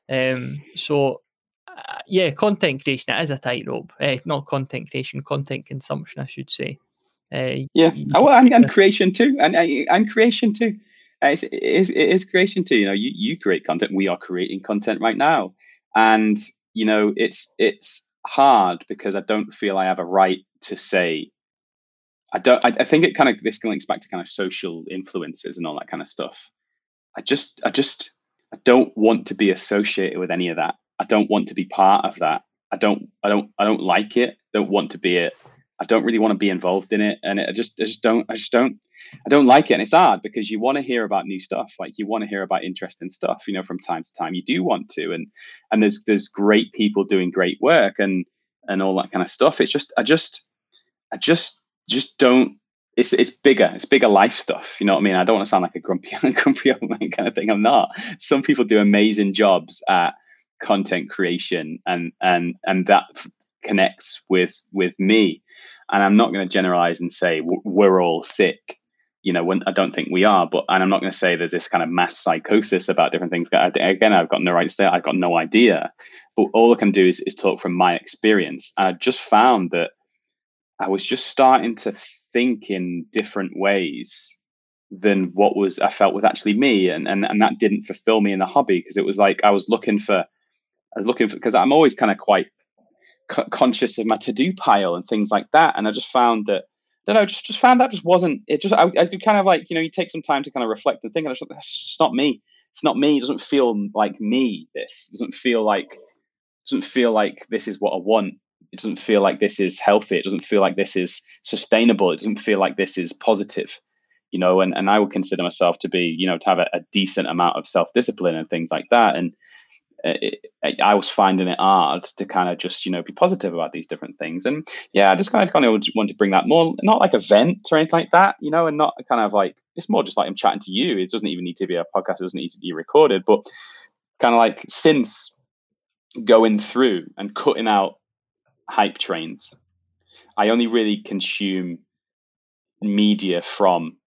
Um, so uh, yeah, content creation it is a tightrope. Uh, not content creation, content consumption, I should say. Uh, yeah, oh, and, and creation too, and and creation too. Uh, it's, it, is, it is creation too. You know, you, you create content. We are creating content right now, and you know, it's it's hard because I don't feel I have a right to say. I don't. I, I think it kind of this links back to kind of social influences and all that kind of stuff. I just, I just, I don't want to be associated with any of that. I don't want to be part of that. I don't, I don't, I don't like it. Don't want to be it. I don't really want to be involved in it, and it, I just, I just don't, I just don't, I don't like it. And it's hard because you want to hear about new stuff, like you want to hear about interesting stuff, you know, from time to time. You do want to, and and there's there's great people doing great work and and all that kind of stuff. It's just, I just, I just, just don't. It's it's bigger. It's bigger life stuff. You know what I mean? I don't want to sound like a grumpy (laughs) grumpy old man kind of thing. I'm not. Some people do amazing jobs at content creation, and and and that connects with with me. And i'm not going to generalize and say we're all sick you know when i don't think we are but and i'm not going to say there's this kind of mass psychosis about different things. Again i've got no right to say i've got no idea. But all i can do is, is talk from my experience. And i just found that i was just starting to think in different ways than what was i felt was actually me. And and, and that didn't fulfill me in the hobby because it was like i was looking for i was looking for because i'm always kind of quite conscious of my to do pile and things like that. And I just found that, I don't know, just, just found that just wasn't, it just, I, I could kind of like, you know, you take some time to kind of reflect and think, and it's just not me. It's not me. It doesn't feel like me. This it doesn't feel like, doesn't feel like this is what I want. It doesn't feel like this is healthy. It doesn't feel like this is sustainable. It doesn't feel like this is positive you know, and, and I would consider myself to be, you know, to have a, a decent amount of self discipline and things like that. And Uh, it, I was finding it hard to kind of just you know be positive about these different things, and yeah, I just kind of kind of want to bring that more, not like a vent or anything like that, you know, and not kind of like it's more just like I'm chatting to you. It doesn't even need to be a podcast; it doesn't need to be recorded, but kind of like since going through and cutting out hype trains, I only really consume media from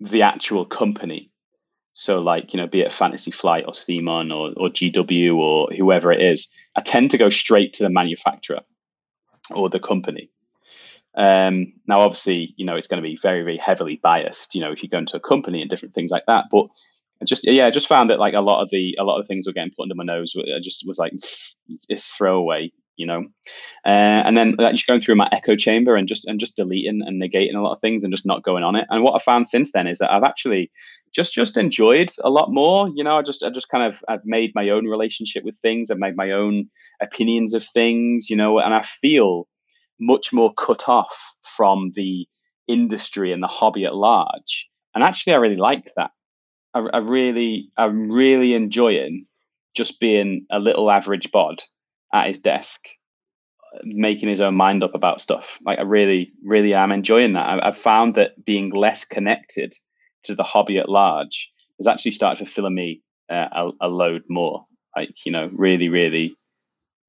the actual company so, like, you know, be it Fantasy Flight or CMON or, or GW or whoever it is, I tend to go straight to the manufacturer or the company. Um, now, obviously, you know, it's going to be very, very heavily biased, you know, if you go into a company and different things like that. But I just, yeah, I just found that like a lot of the, a lot of things were getting put under my nose. I just was like, it's throwaway, you know. Uh, and then just going through my echo chamber and just, and just deleting and negating a lot of things and just not going on it. And what I found since then is that I've actually, just just enjoyed a lot more you know? I just i just kind of i've made my own relationship with things. I've made my own opinions of things you know? And i feel much more cut off from the industry and the hobby at large. And actually i really like that. I, I really i'm really enjoying just being a little average bod at his desk making his own mind up about stuff like i really really am enjoying that I, i've found that being less connected to the hobby at large has actually started fulfilling me uh, a, a, load more. Like you know, really, really,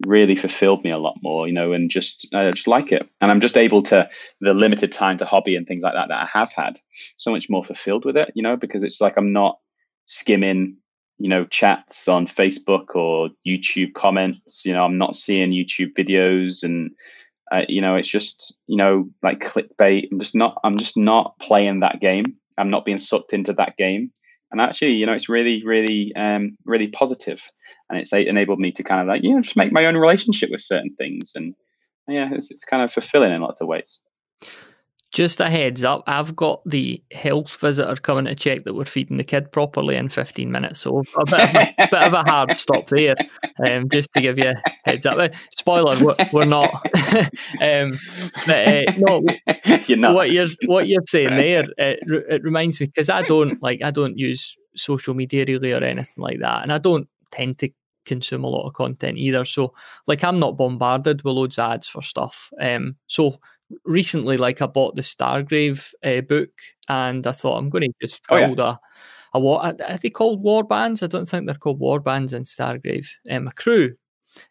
really fulfilled me a lot more. You know, and just I just like it, and I'm just able to the limited time to hobby and things like that that I have had so much more fulfilled with it. You know, because it's like I'm not skimming you know chats on facebook or youtube comments you know i'm not seeing youtube videos and Uh, you know, it's just you know like clickbait. I'm just not. I'm just not playing that game. I'm not being sucked into that game. And actually, you know, it's really, really, um, really positive, and it's enabled me to kind of like you know just make my own relationship with certain things, and yeah, it's, it's kind of fulfilling in lots of ways. Just a heads up, I've got the health visitor coming to check that we're feeding the kid properly in 15 minutes. So a bit of a, (laughs) bit of a hard stop there, um, just to give you a heads up. Uh, spoiler, we're, we're not. (laughs) um, but, uh, no, (laughs) you're not. What you're what you're saying there, it, it reminds me because I don't like I don't use social media really or anything like that, and I don't tend to consume a lot of content either. So like I'm not bombarded with loads of ads for stuff. Um, so recently, like I bought the Stargrave uh, book, and I thought I'm going to just build oh, yeah. a a what are they called war bands? I don't think they're called war bands in Stargrave. Um, a crew.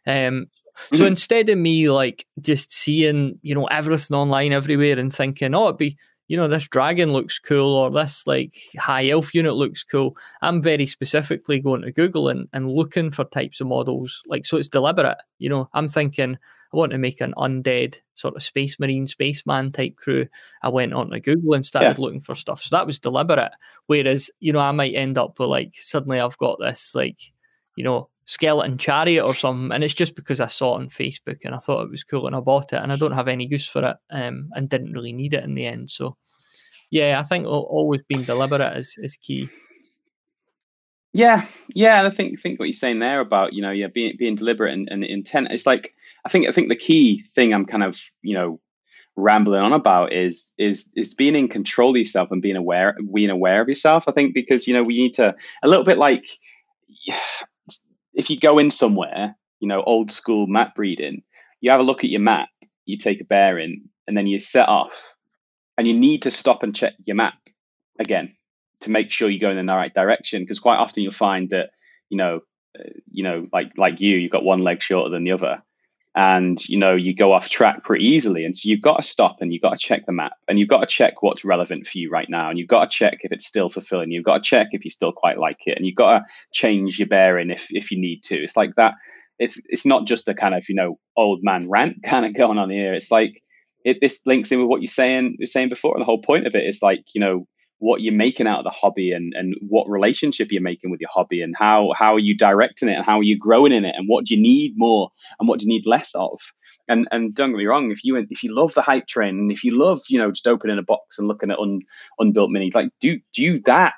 Um, mm-hmm. so instead of me like just seeing you know everything online everywhere and thinking, oh, it'd be you know this dragon looks cool or this like high elf unit looks cool. I'm very specifically going to Google and, and looking for types of models. Like so, it's deliberate. You know, I'm thinking I want to make an undead sort of space marine, spaceman type crew. I went on to Google and started yeah. looking for stuff. So that was deliberate. Whereas, you know, I might end up with like, suddenly I've got this like, you know, skeleton chariot or something. And it's just because I saw it on Facebook and I thought it was cool and I bought it and I don't have any use for it um, and didn't really need it in the end. So, yeah, I think always being deliberate is, is key. Yeah, yeah, I think think what you're saying there about you know yeah being being deliberate and, and intent. It's like I think I think the key thing I'm kind of you know rambling on about is is is being in control of yourself and being aware being aware of yourself. I think because you know we need to a little bit like if you go in somewhere, you know, old school map reading, you have a look at your map, you take a bearing, and then you set off, and you need to stop and check your map again to make sure you're going in the right direction. Because quite often you'll find that you know, uh, you know, like like you, you've got one leg shorter than the other, and you know you go off track pretty easily. And so you've got to stop and you've got to check the map, and you've got to check what's relevant for you right now, and you've got to check if it's still fulfilling. You've got to check if you still quite like it, and you've got to change your bearing if if you need to. It's like that. It's it's not just a kind of you know old man rant (laughs) kind of going on here. It's like it this links in with what you're saying you're saying before. And the whole point of it is like you know what you're making out of the hobby and, and what relationship you're making with your hobby and how how are you directing it and how are you growing in it and what do you need more and what do you need less of? And and don't get me wrong if you if you love the hype train and if you love you know just opening a box and looking at un, unbuilt minis like do do that.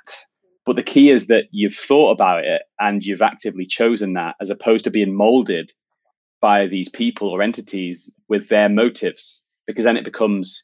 But the key is that you've thought about it and you've actively chosen that as opposed to being molded by these people or entities with their motives because then it becomes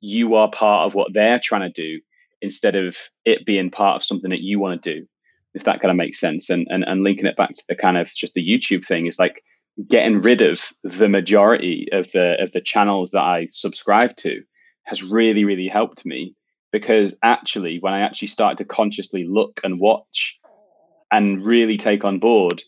you are part of what they're trying to do instead of it being part of something that you want to do if that kind of makes sense. And, and and linking it back to the kind of just the youtube thing is like getting rid of the majority of the of the channels that i subscribe to has really really helped me because actually when i actually started to consciously look and watch and really take on board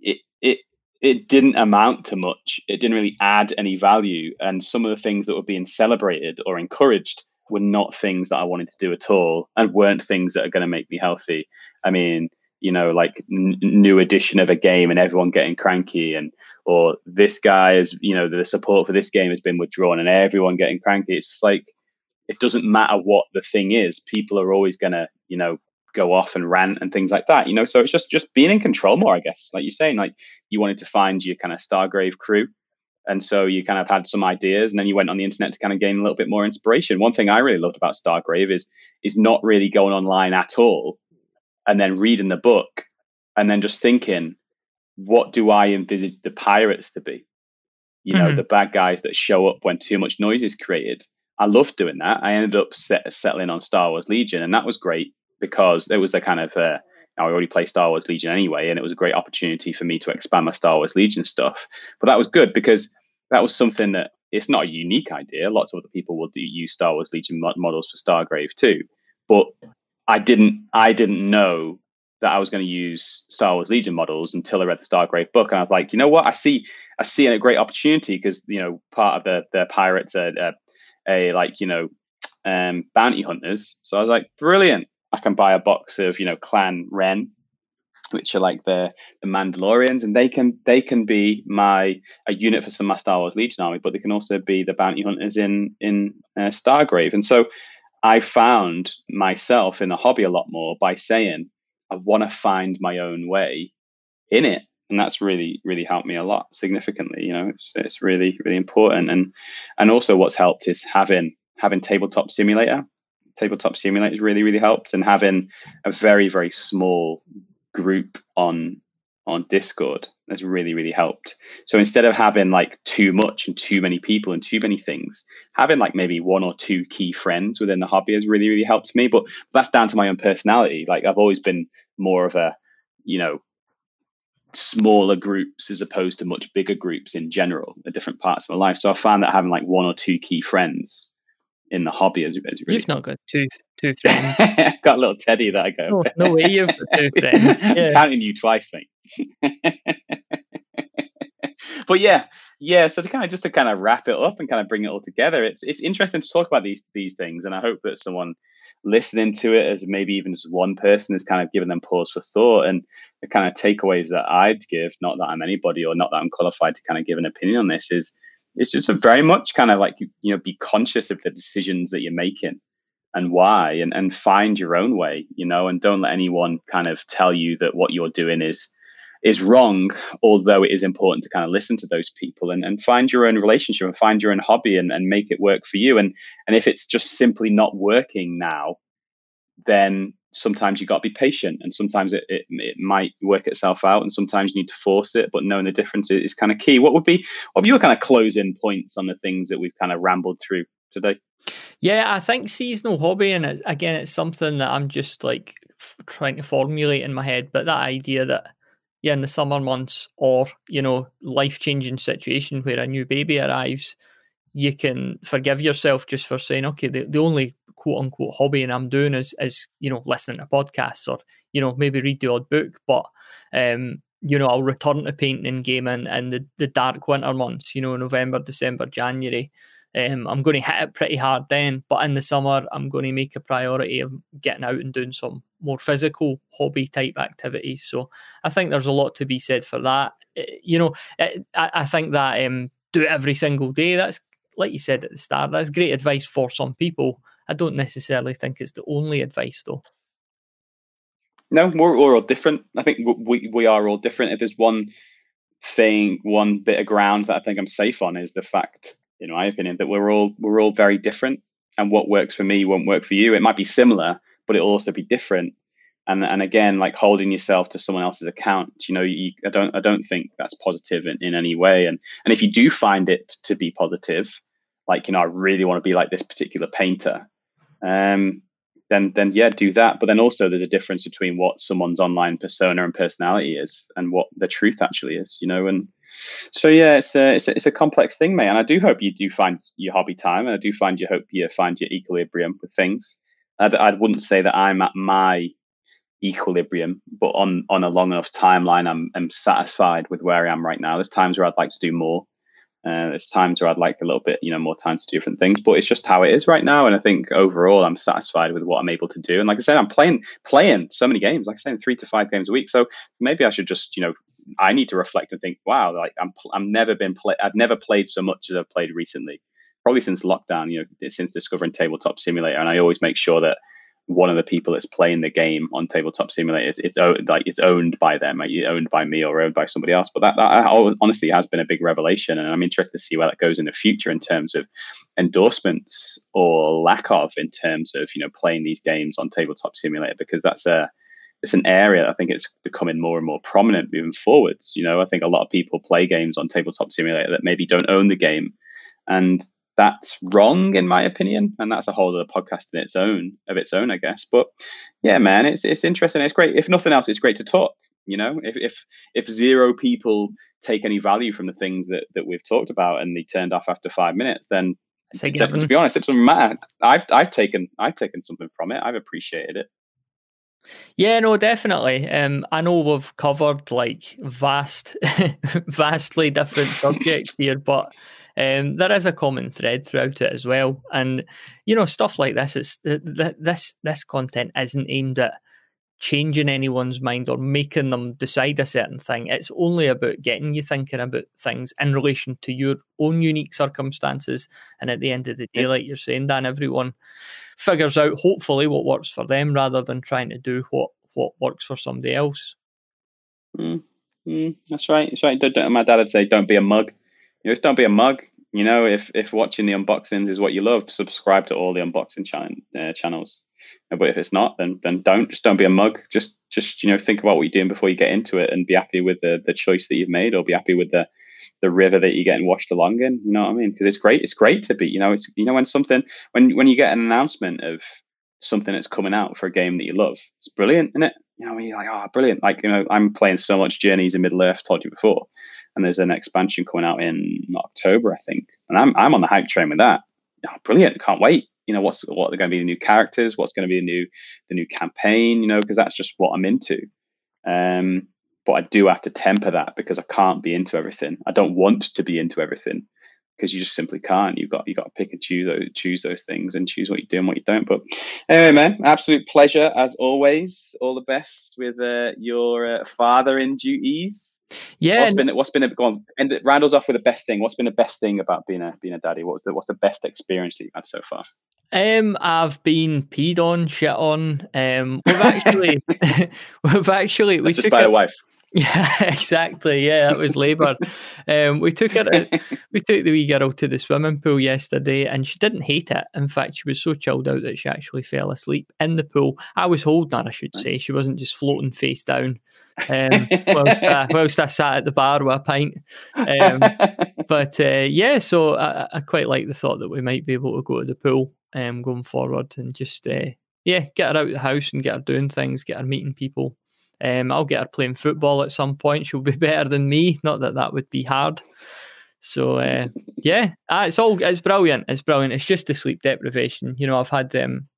it it it didn't amount to much. It didn't really add any value. And some of the things that were being celebrated or encouraged were not things that I wanted to do at all and weren't things that are going to make me healthy. I mean, you know, like n- new edition of a game and everyone getting cranky and or this guy is, you know, the support for this game has been withdrawn and everyone getting cranky. It's just like it doesn't matter what the thing is. People are always going to, you know, go off and rant and things like that, you know. So it's just just being in control more, I guess. Like you're saying, like you wanted to find your kind of Stargrave crew and so you kind of had some ideas and then you went on the internet to kind of gain a little bit more inspiration. One thing i really loved about stargrave is is not really going online at all and then reading the book and then just thinking what do i envisage the pirates to be? You know mm-hmm. the bad guys that show up when too much noise is created. I loved doing that. I ended up set, settling on star wars legion and that was great because it was a kind of uh, I already play Star Wars Legion anyway, and it was a great opportunity for me to expand my Star Wars Legion stuff. But that was good because that was something that it's not a unique idea. Lots of other people will do use Star Wars Legion models for Stargrave too, but I didn't. I didn't know that I was going to use Star Wars Legion models until I read the Stargrave book, and I was like, you know what? I see. I see a great opportunity because you know part of the the pirates are, are a like you know um, bounty hunters. So I was like, brilliant. I can buy a box of you know Clan Wren which are like the the Mandalorians, and they can they can be my a unit for some my Star Wars Legion army, but they can also be the bounty hunters in in uh, Stargrave. And so I found myself in the hobby a lot more by saying I want to find my own way in it, and that's really really helped me a lot significantly. You know, it's it's really really important, and and also what's helped is having having tabletop simulator tabletop simulator has really really helped and having a very very small group on on Discord has really, really helped. So instead of having like too much and too many people and too many things, having like maybe one or two key friends within the hobby has really, really helped me. But that's down to my own personality. Like I've always been more of a, you know, smaller groups as opposed to much bigger groups in general at different parts of my life. So I found that having like one or two key friends in the hobby. As, as really you've not got two two (laughs) friends. I've got a little teddy that I go. Oh, no, no way, you've got two (laughs) friends. Yeah. Counting you twice, mate. (laughs) but yeah, yeah. So to kind of just to kind of wrap it up and kind of bring it all together, it's it's interesting to talk about these these things, and I hope that someone listening to it as maybe even just one person is kind of giving them pause for thought and the kind of takeaways that I'd give, not that I'm anybody or not that I'm qualified to kind of give an opinion on this, is it's just a very much kind of like you know be conscious of the decisions that you're making and why and, and find your own way you know and don't let anyone kind of tell you that what you're doing is is wrong although it is important to kind of listen to those people and, and find your own relationship and find your own hobby and, and make it work for you. And and if it's just simply not working now then sometimes you got to be patient and sometimes it, it, it might work itself out and sometimes you need to force it but knowing the difference is, is kind of key. What would be what would your kind of closing points on the things that we've kind of rambled through today? Yeah i think seasonal hobby and it, again it's something that i'm just like f- trying to formulate in my head but that idea that yeah in the summer months or you know life changing situation where a new baby arrives you can forgive yourself just for saying okay the, the only quote unquote hobby and I'm doing is is you know listening to podcasts or you know maybe read the odd book, but um, you know I'll return to painting and gaming in the the dark winter months, you know November, December, January. Um, I'm going to hit it pretty hard then, but in the summer I'm going to make a priority of getting out and doing some more physical hobby type activities. So I think there's a lot to be said for that. Eh, you know, eh, I, I think that um, do it every single day. That's like you said at the start. That's great advice for some people. I don't necessarily think it's the only advice, though. No, we're, we're all different. I think we, we are all different. If there's one thing, one bit of ground that I think I'm safe on is the fact, in my opinion, that we're all we're all very different, and what works for me won't work for you. It might be similar, but it'll also be different. And and again, like holding yourself to someone else's account, you know, you, I don't I don't think that's positive in, in any way. And and if you do find it to be positive, like you know, I really want to be like this particular painter, um, then then yeah, do that. But then also there's a difference between what someone's online persona and personality is and what the truth actually is, you know. And so yeah, it's a it's a, it's a complex thing, mate. And I do hope you do find your hobby time, and I do find you hope you find your equilibrium with things. I, I wouldn't say that I'm at my equilibrium, but on on a long enough timeline, I'm I'm satisfied with where I am right now. There's times where I'd like to do more, uh, there's times where I'd like a little bit, you know, more time to do different things, but it's just how it is right now. And I think overall, I'm satisfied with what I'm able to do. And like I said, I'm playing playing so many games, like I said, three to five games a week. So maybe I should just, you know, I need to reflect and think, wow, like I'm I'm never been play I've never played so much as I've played recently, probably since lockdown. You know, since discovering Tabletop Simulator, and I always make sure that one of the people that's playing the game on tabletop simulator. It's, like it's owned by them like owned by me or owned by somebody else. But that, that honestly has been a big revelation and i'm interested to see where that goes in the future in terms of endorsements or lack of in terms of you know playing these games on tabletop simulator because that's a it's an area I think it's becoming more and more prominent moving forwards. You know, I think a lot of people play games on tabletop simulator that maybe don't own the game, and that's wrong in my opinion and that's a whole other podcast in its own of its own i guess. But yeah man it's it's interesting. It's great. If nothing else it's great to talk you know? If if if zero people take any value from the things that that we've talked about and they turned off after five minutes then to, to be honest it doesn't matter. I've i've taken i've taken something from it. I've appreciated it. Yeah, no, definitely. Um, I know we've covered like vast, (laughs) vastly different subjects here, but um, there is a common thread throughout it as well, and you know stuff like this is this this content isn't aimed at changing anyone's mind or making them decide a certain thing. It's only about getting you thinking about things in relation to your own unique circumstances. And at the end of the day, like you're saying, Dan, everyone figures out hopefully what works for them rather than trying to do what what works for somebody else. Mm, mm, that's right. That's right. My dad would say, "Don't be a mug." You know, just don't be a mug. You know, if if watching the unboxings is what you love, subscribe to all the unboxing ch- uh, channels. But if it's not, then then don't. Just don't be a mug. Just just you know think about what you're doing before you get into it, and be happy with the the choice that you've made, or be happy with the the river that you're getting washed along in. You know what I mean? Because it's great. It's great to be. You know, it's you know when something when when you get an announcement of something that's coming out for a game that you love, it's brilliant, isn't it? You know, you're like, oh, brilliant. Like you know, I'm playing so much Journeys in Middle Earth. Told you before, and there's an expansion coming out in October, I think, and I'm I'm on the hype train with that. Oh, brilliant! Can't wait you know what's what are going to be the new characters what's going to be the new the new campaign you know because that's just what i'm into um but i do have to temper that because i can't be into everything i don't want to be into everything because you just simply can't. You've got you got to pick and choose those, choose those things and choose what you do and what you don't. But anyway man absolute pleasure as always. All the best with uh, your uh, father in duties. Yeah what's been what's been a, go on and round off with the best thing. What's been the best thing about being a being a daddy? What's the what's the best experience that you've had so far? Um, I've been peed on, shit on. Um, we've actually, (laughs) (laughs) we've actually, we took by a wife. (laughs) Yeah, exactly. Yeah, that was labour. um, we took her, to, we took the wee girl to the swimming pool yesterday, and she didn't hate it. In fact, she was so chilled out that she actually fell asleep in the pool. I was holding her, I should say. She wasn't just floating face down. Um, whilst, I, (laughs) whilst I sat at the bar with a pint. Um, but uh, yeah, so I, I quite like the thought that we might be able to go to the pool um, going forward and just uh, yeah, get her out of the house and get her doing things, get her meeting people. Um, I'll get her playing football at some point. She'll be (laughs) better than me. Not that that would be hard. So uh, yeah, ah, it's all it's brilliant. It's brilliant. It's just the sleep deprivation. You know, I've had um,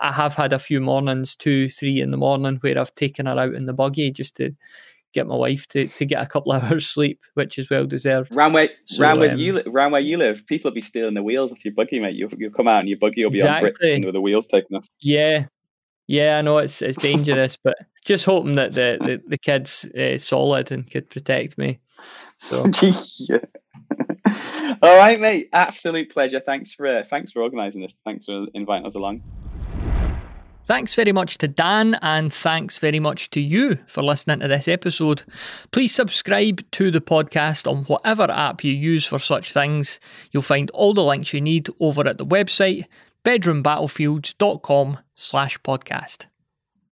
I have had a few mornings, two, three in the morning, where I've taken her out in the buggy just to get my wife to, to get a couple of (laughs) hours sleep, which is well deserved. Round where, so, round where um, you round where you live, people will be stealing the wheels of your buggy, mate. You you come out and your buggy will be exactly. on bricks and with the wheels taken off. Yeah, yeah, I know it's it's dangerous, but just hoping that the the, the kid's uh, solid and could protect me. So. (laughs) yeah. All right, mate. Absolute pleasure. Thanks for uh, thanks for organising this. Thanks for inviting us along. Thanks very much to Dan, and thanks very much to you for listening to this episode. Please subscribe to the podcast on whatever app you use for such things. You'll find all the links you need over at the website bedroombattlefields.com slash podcast.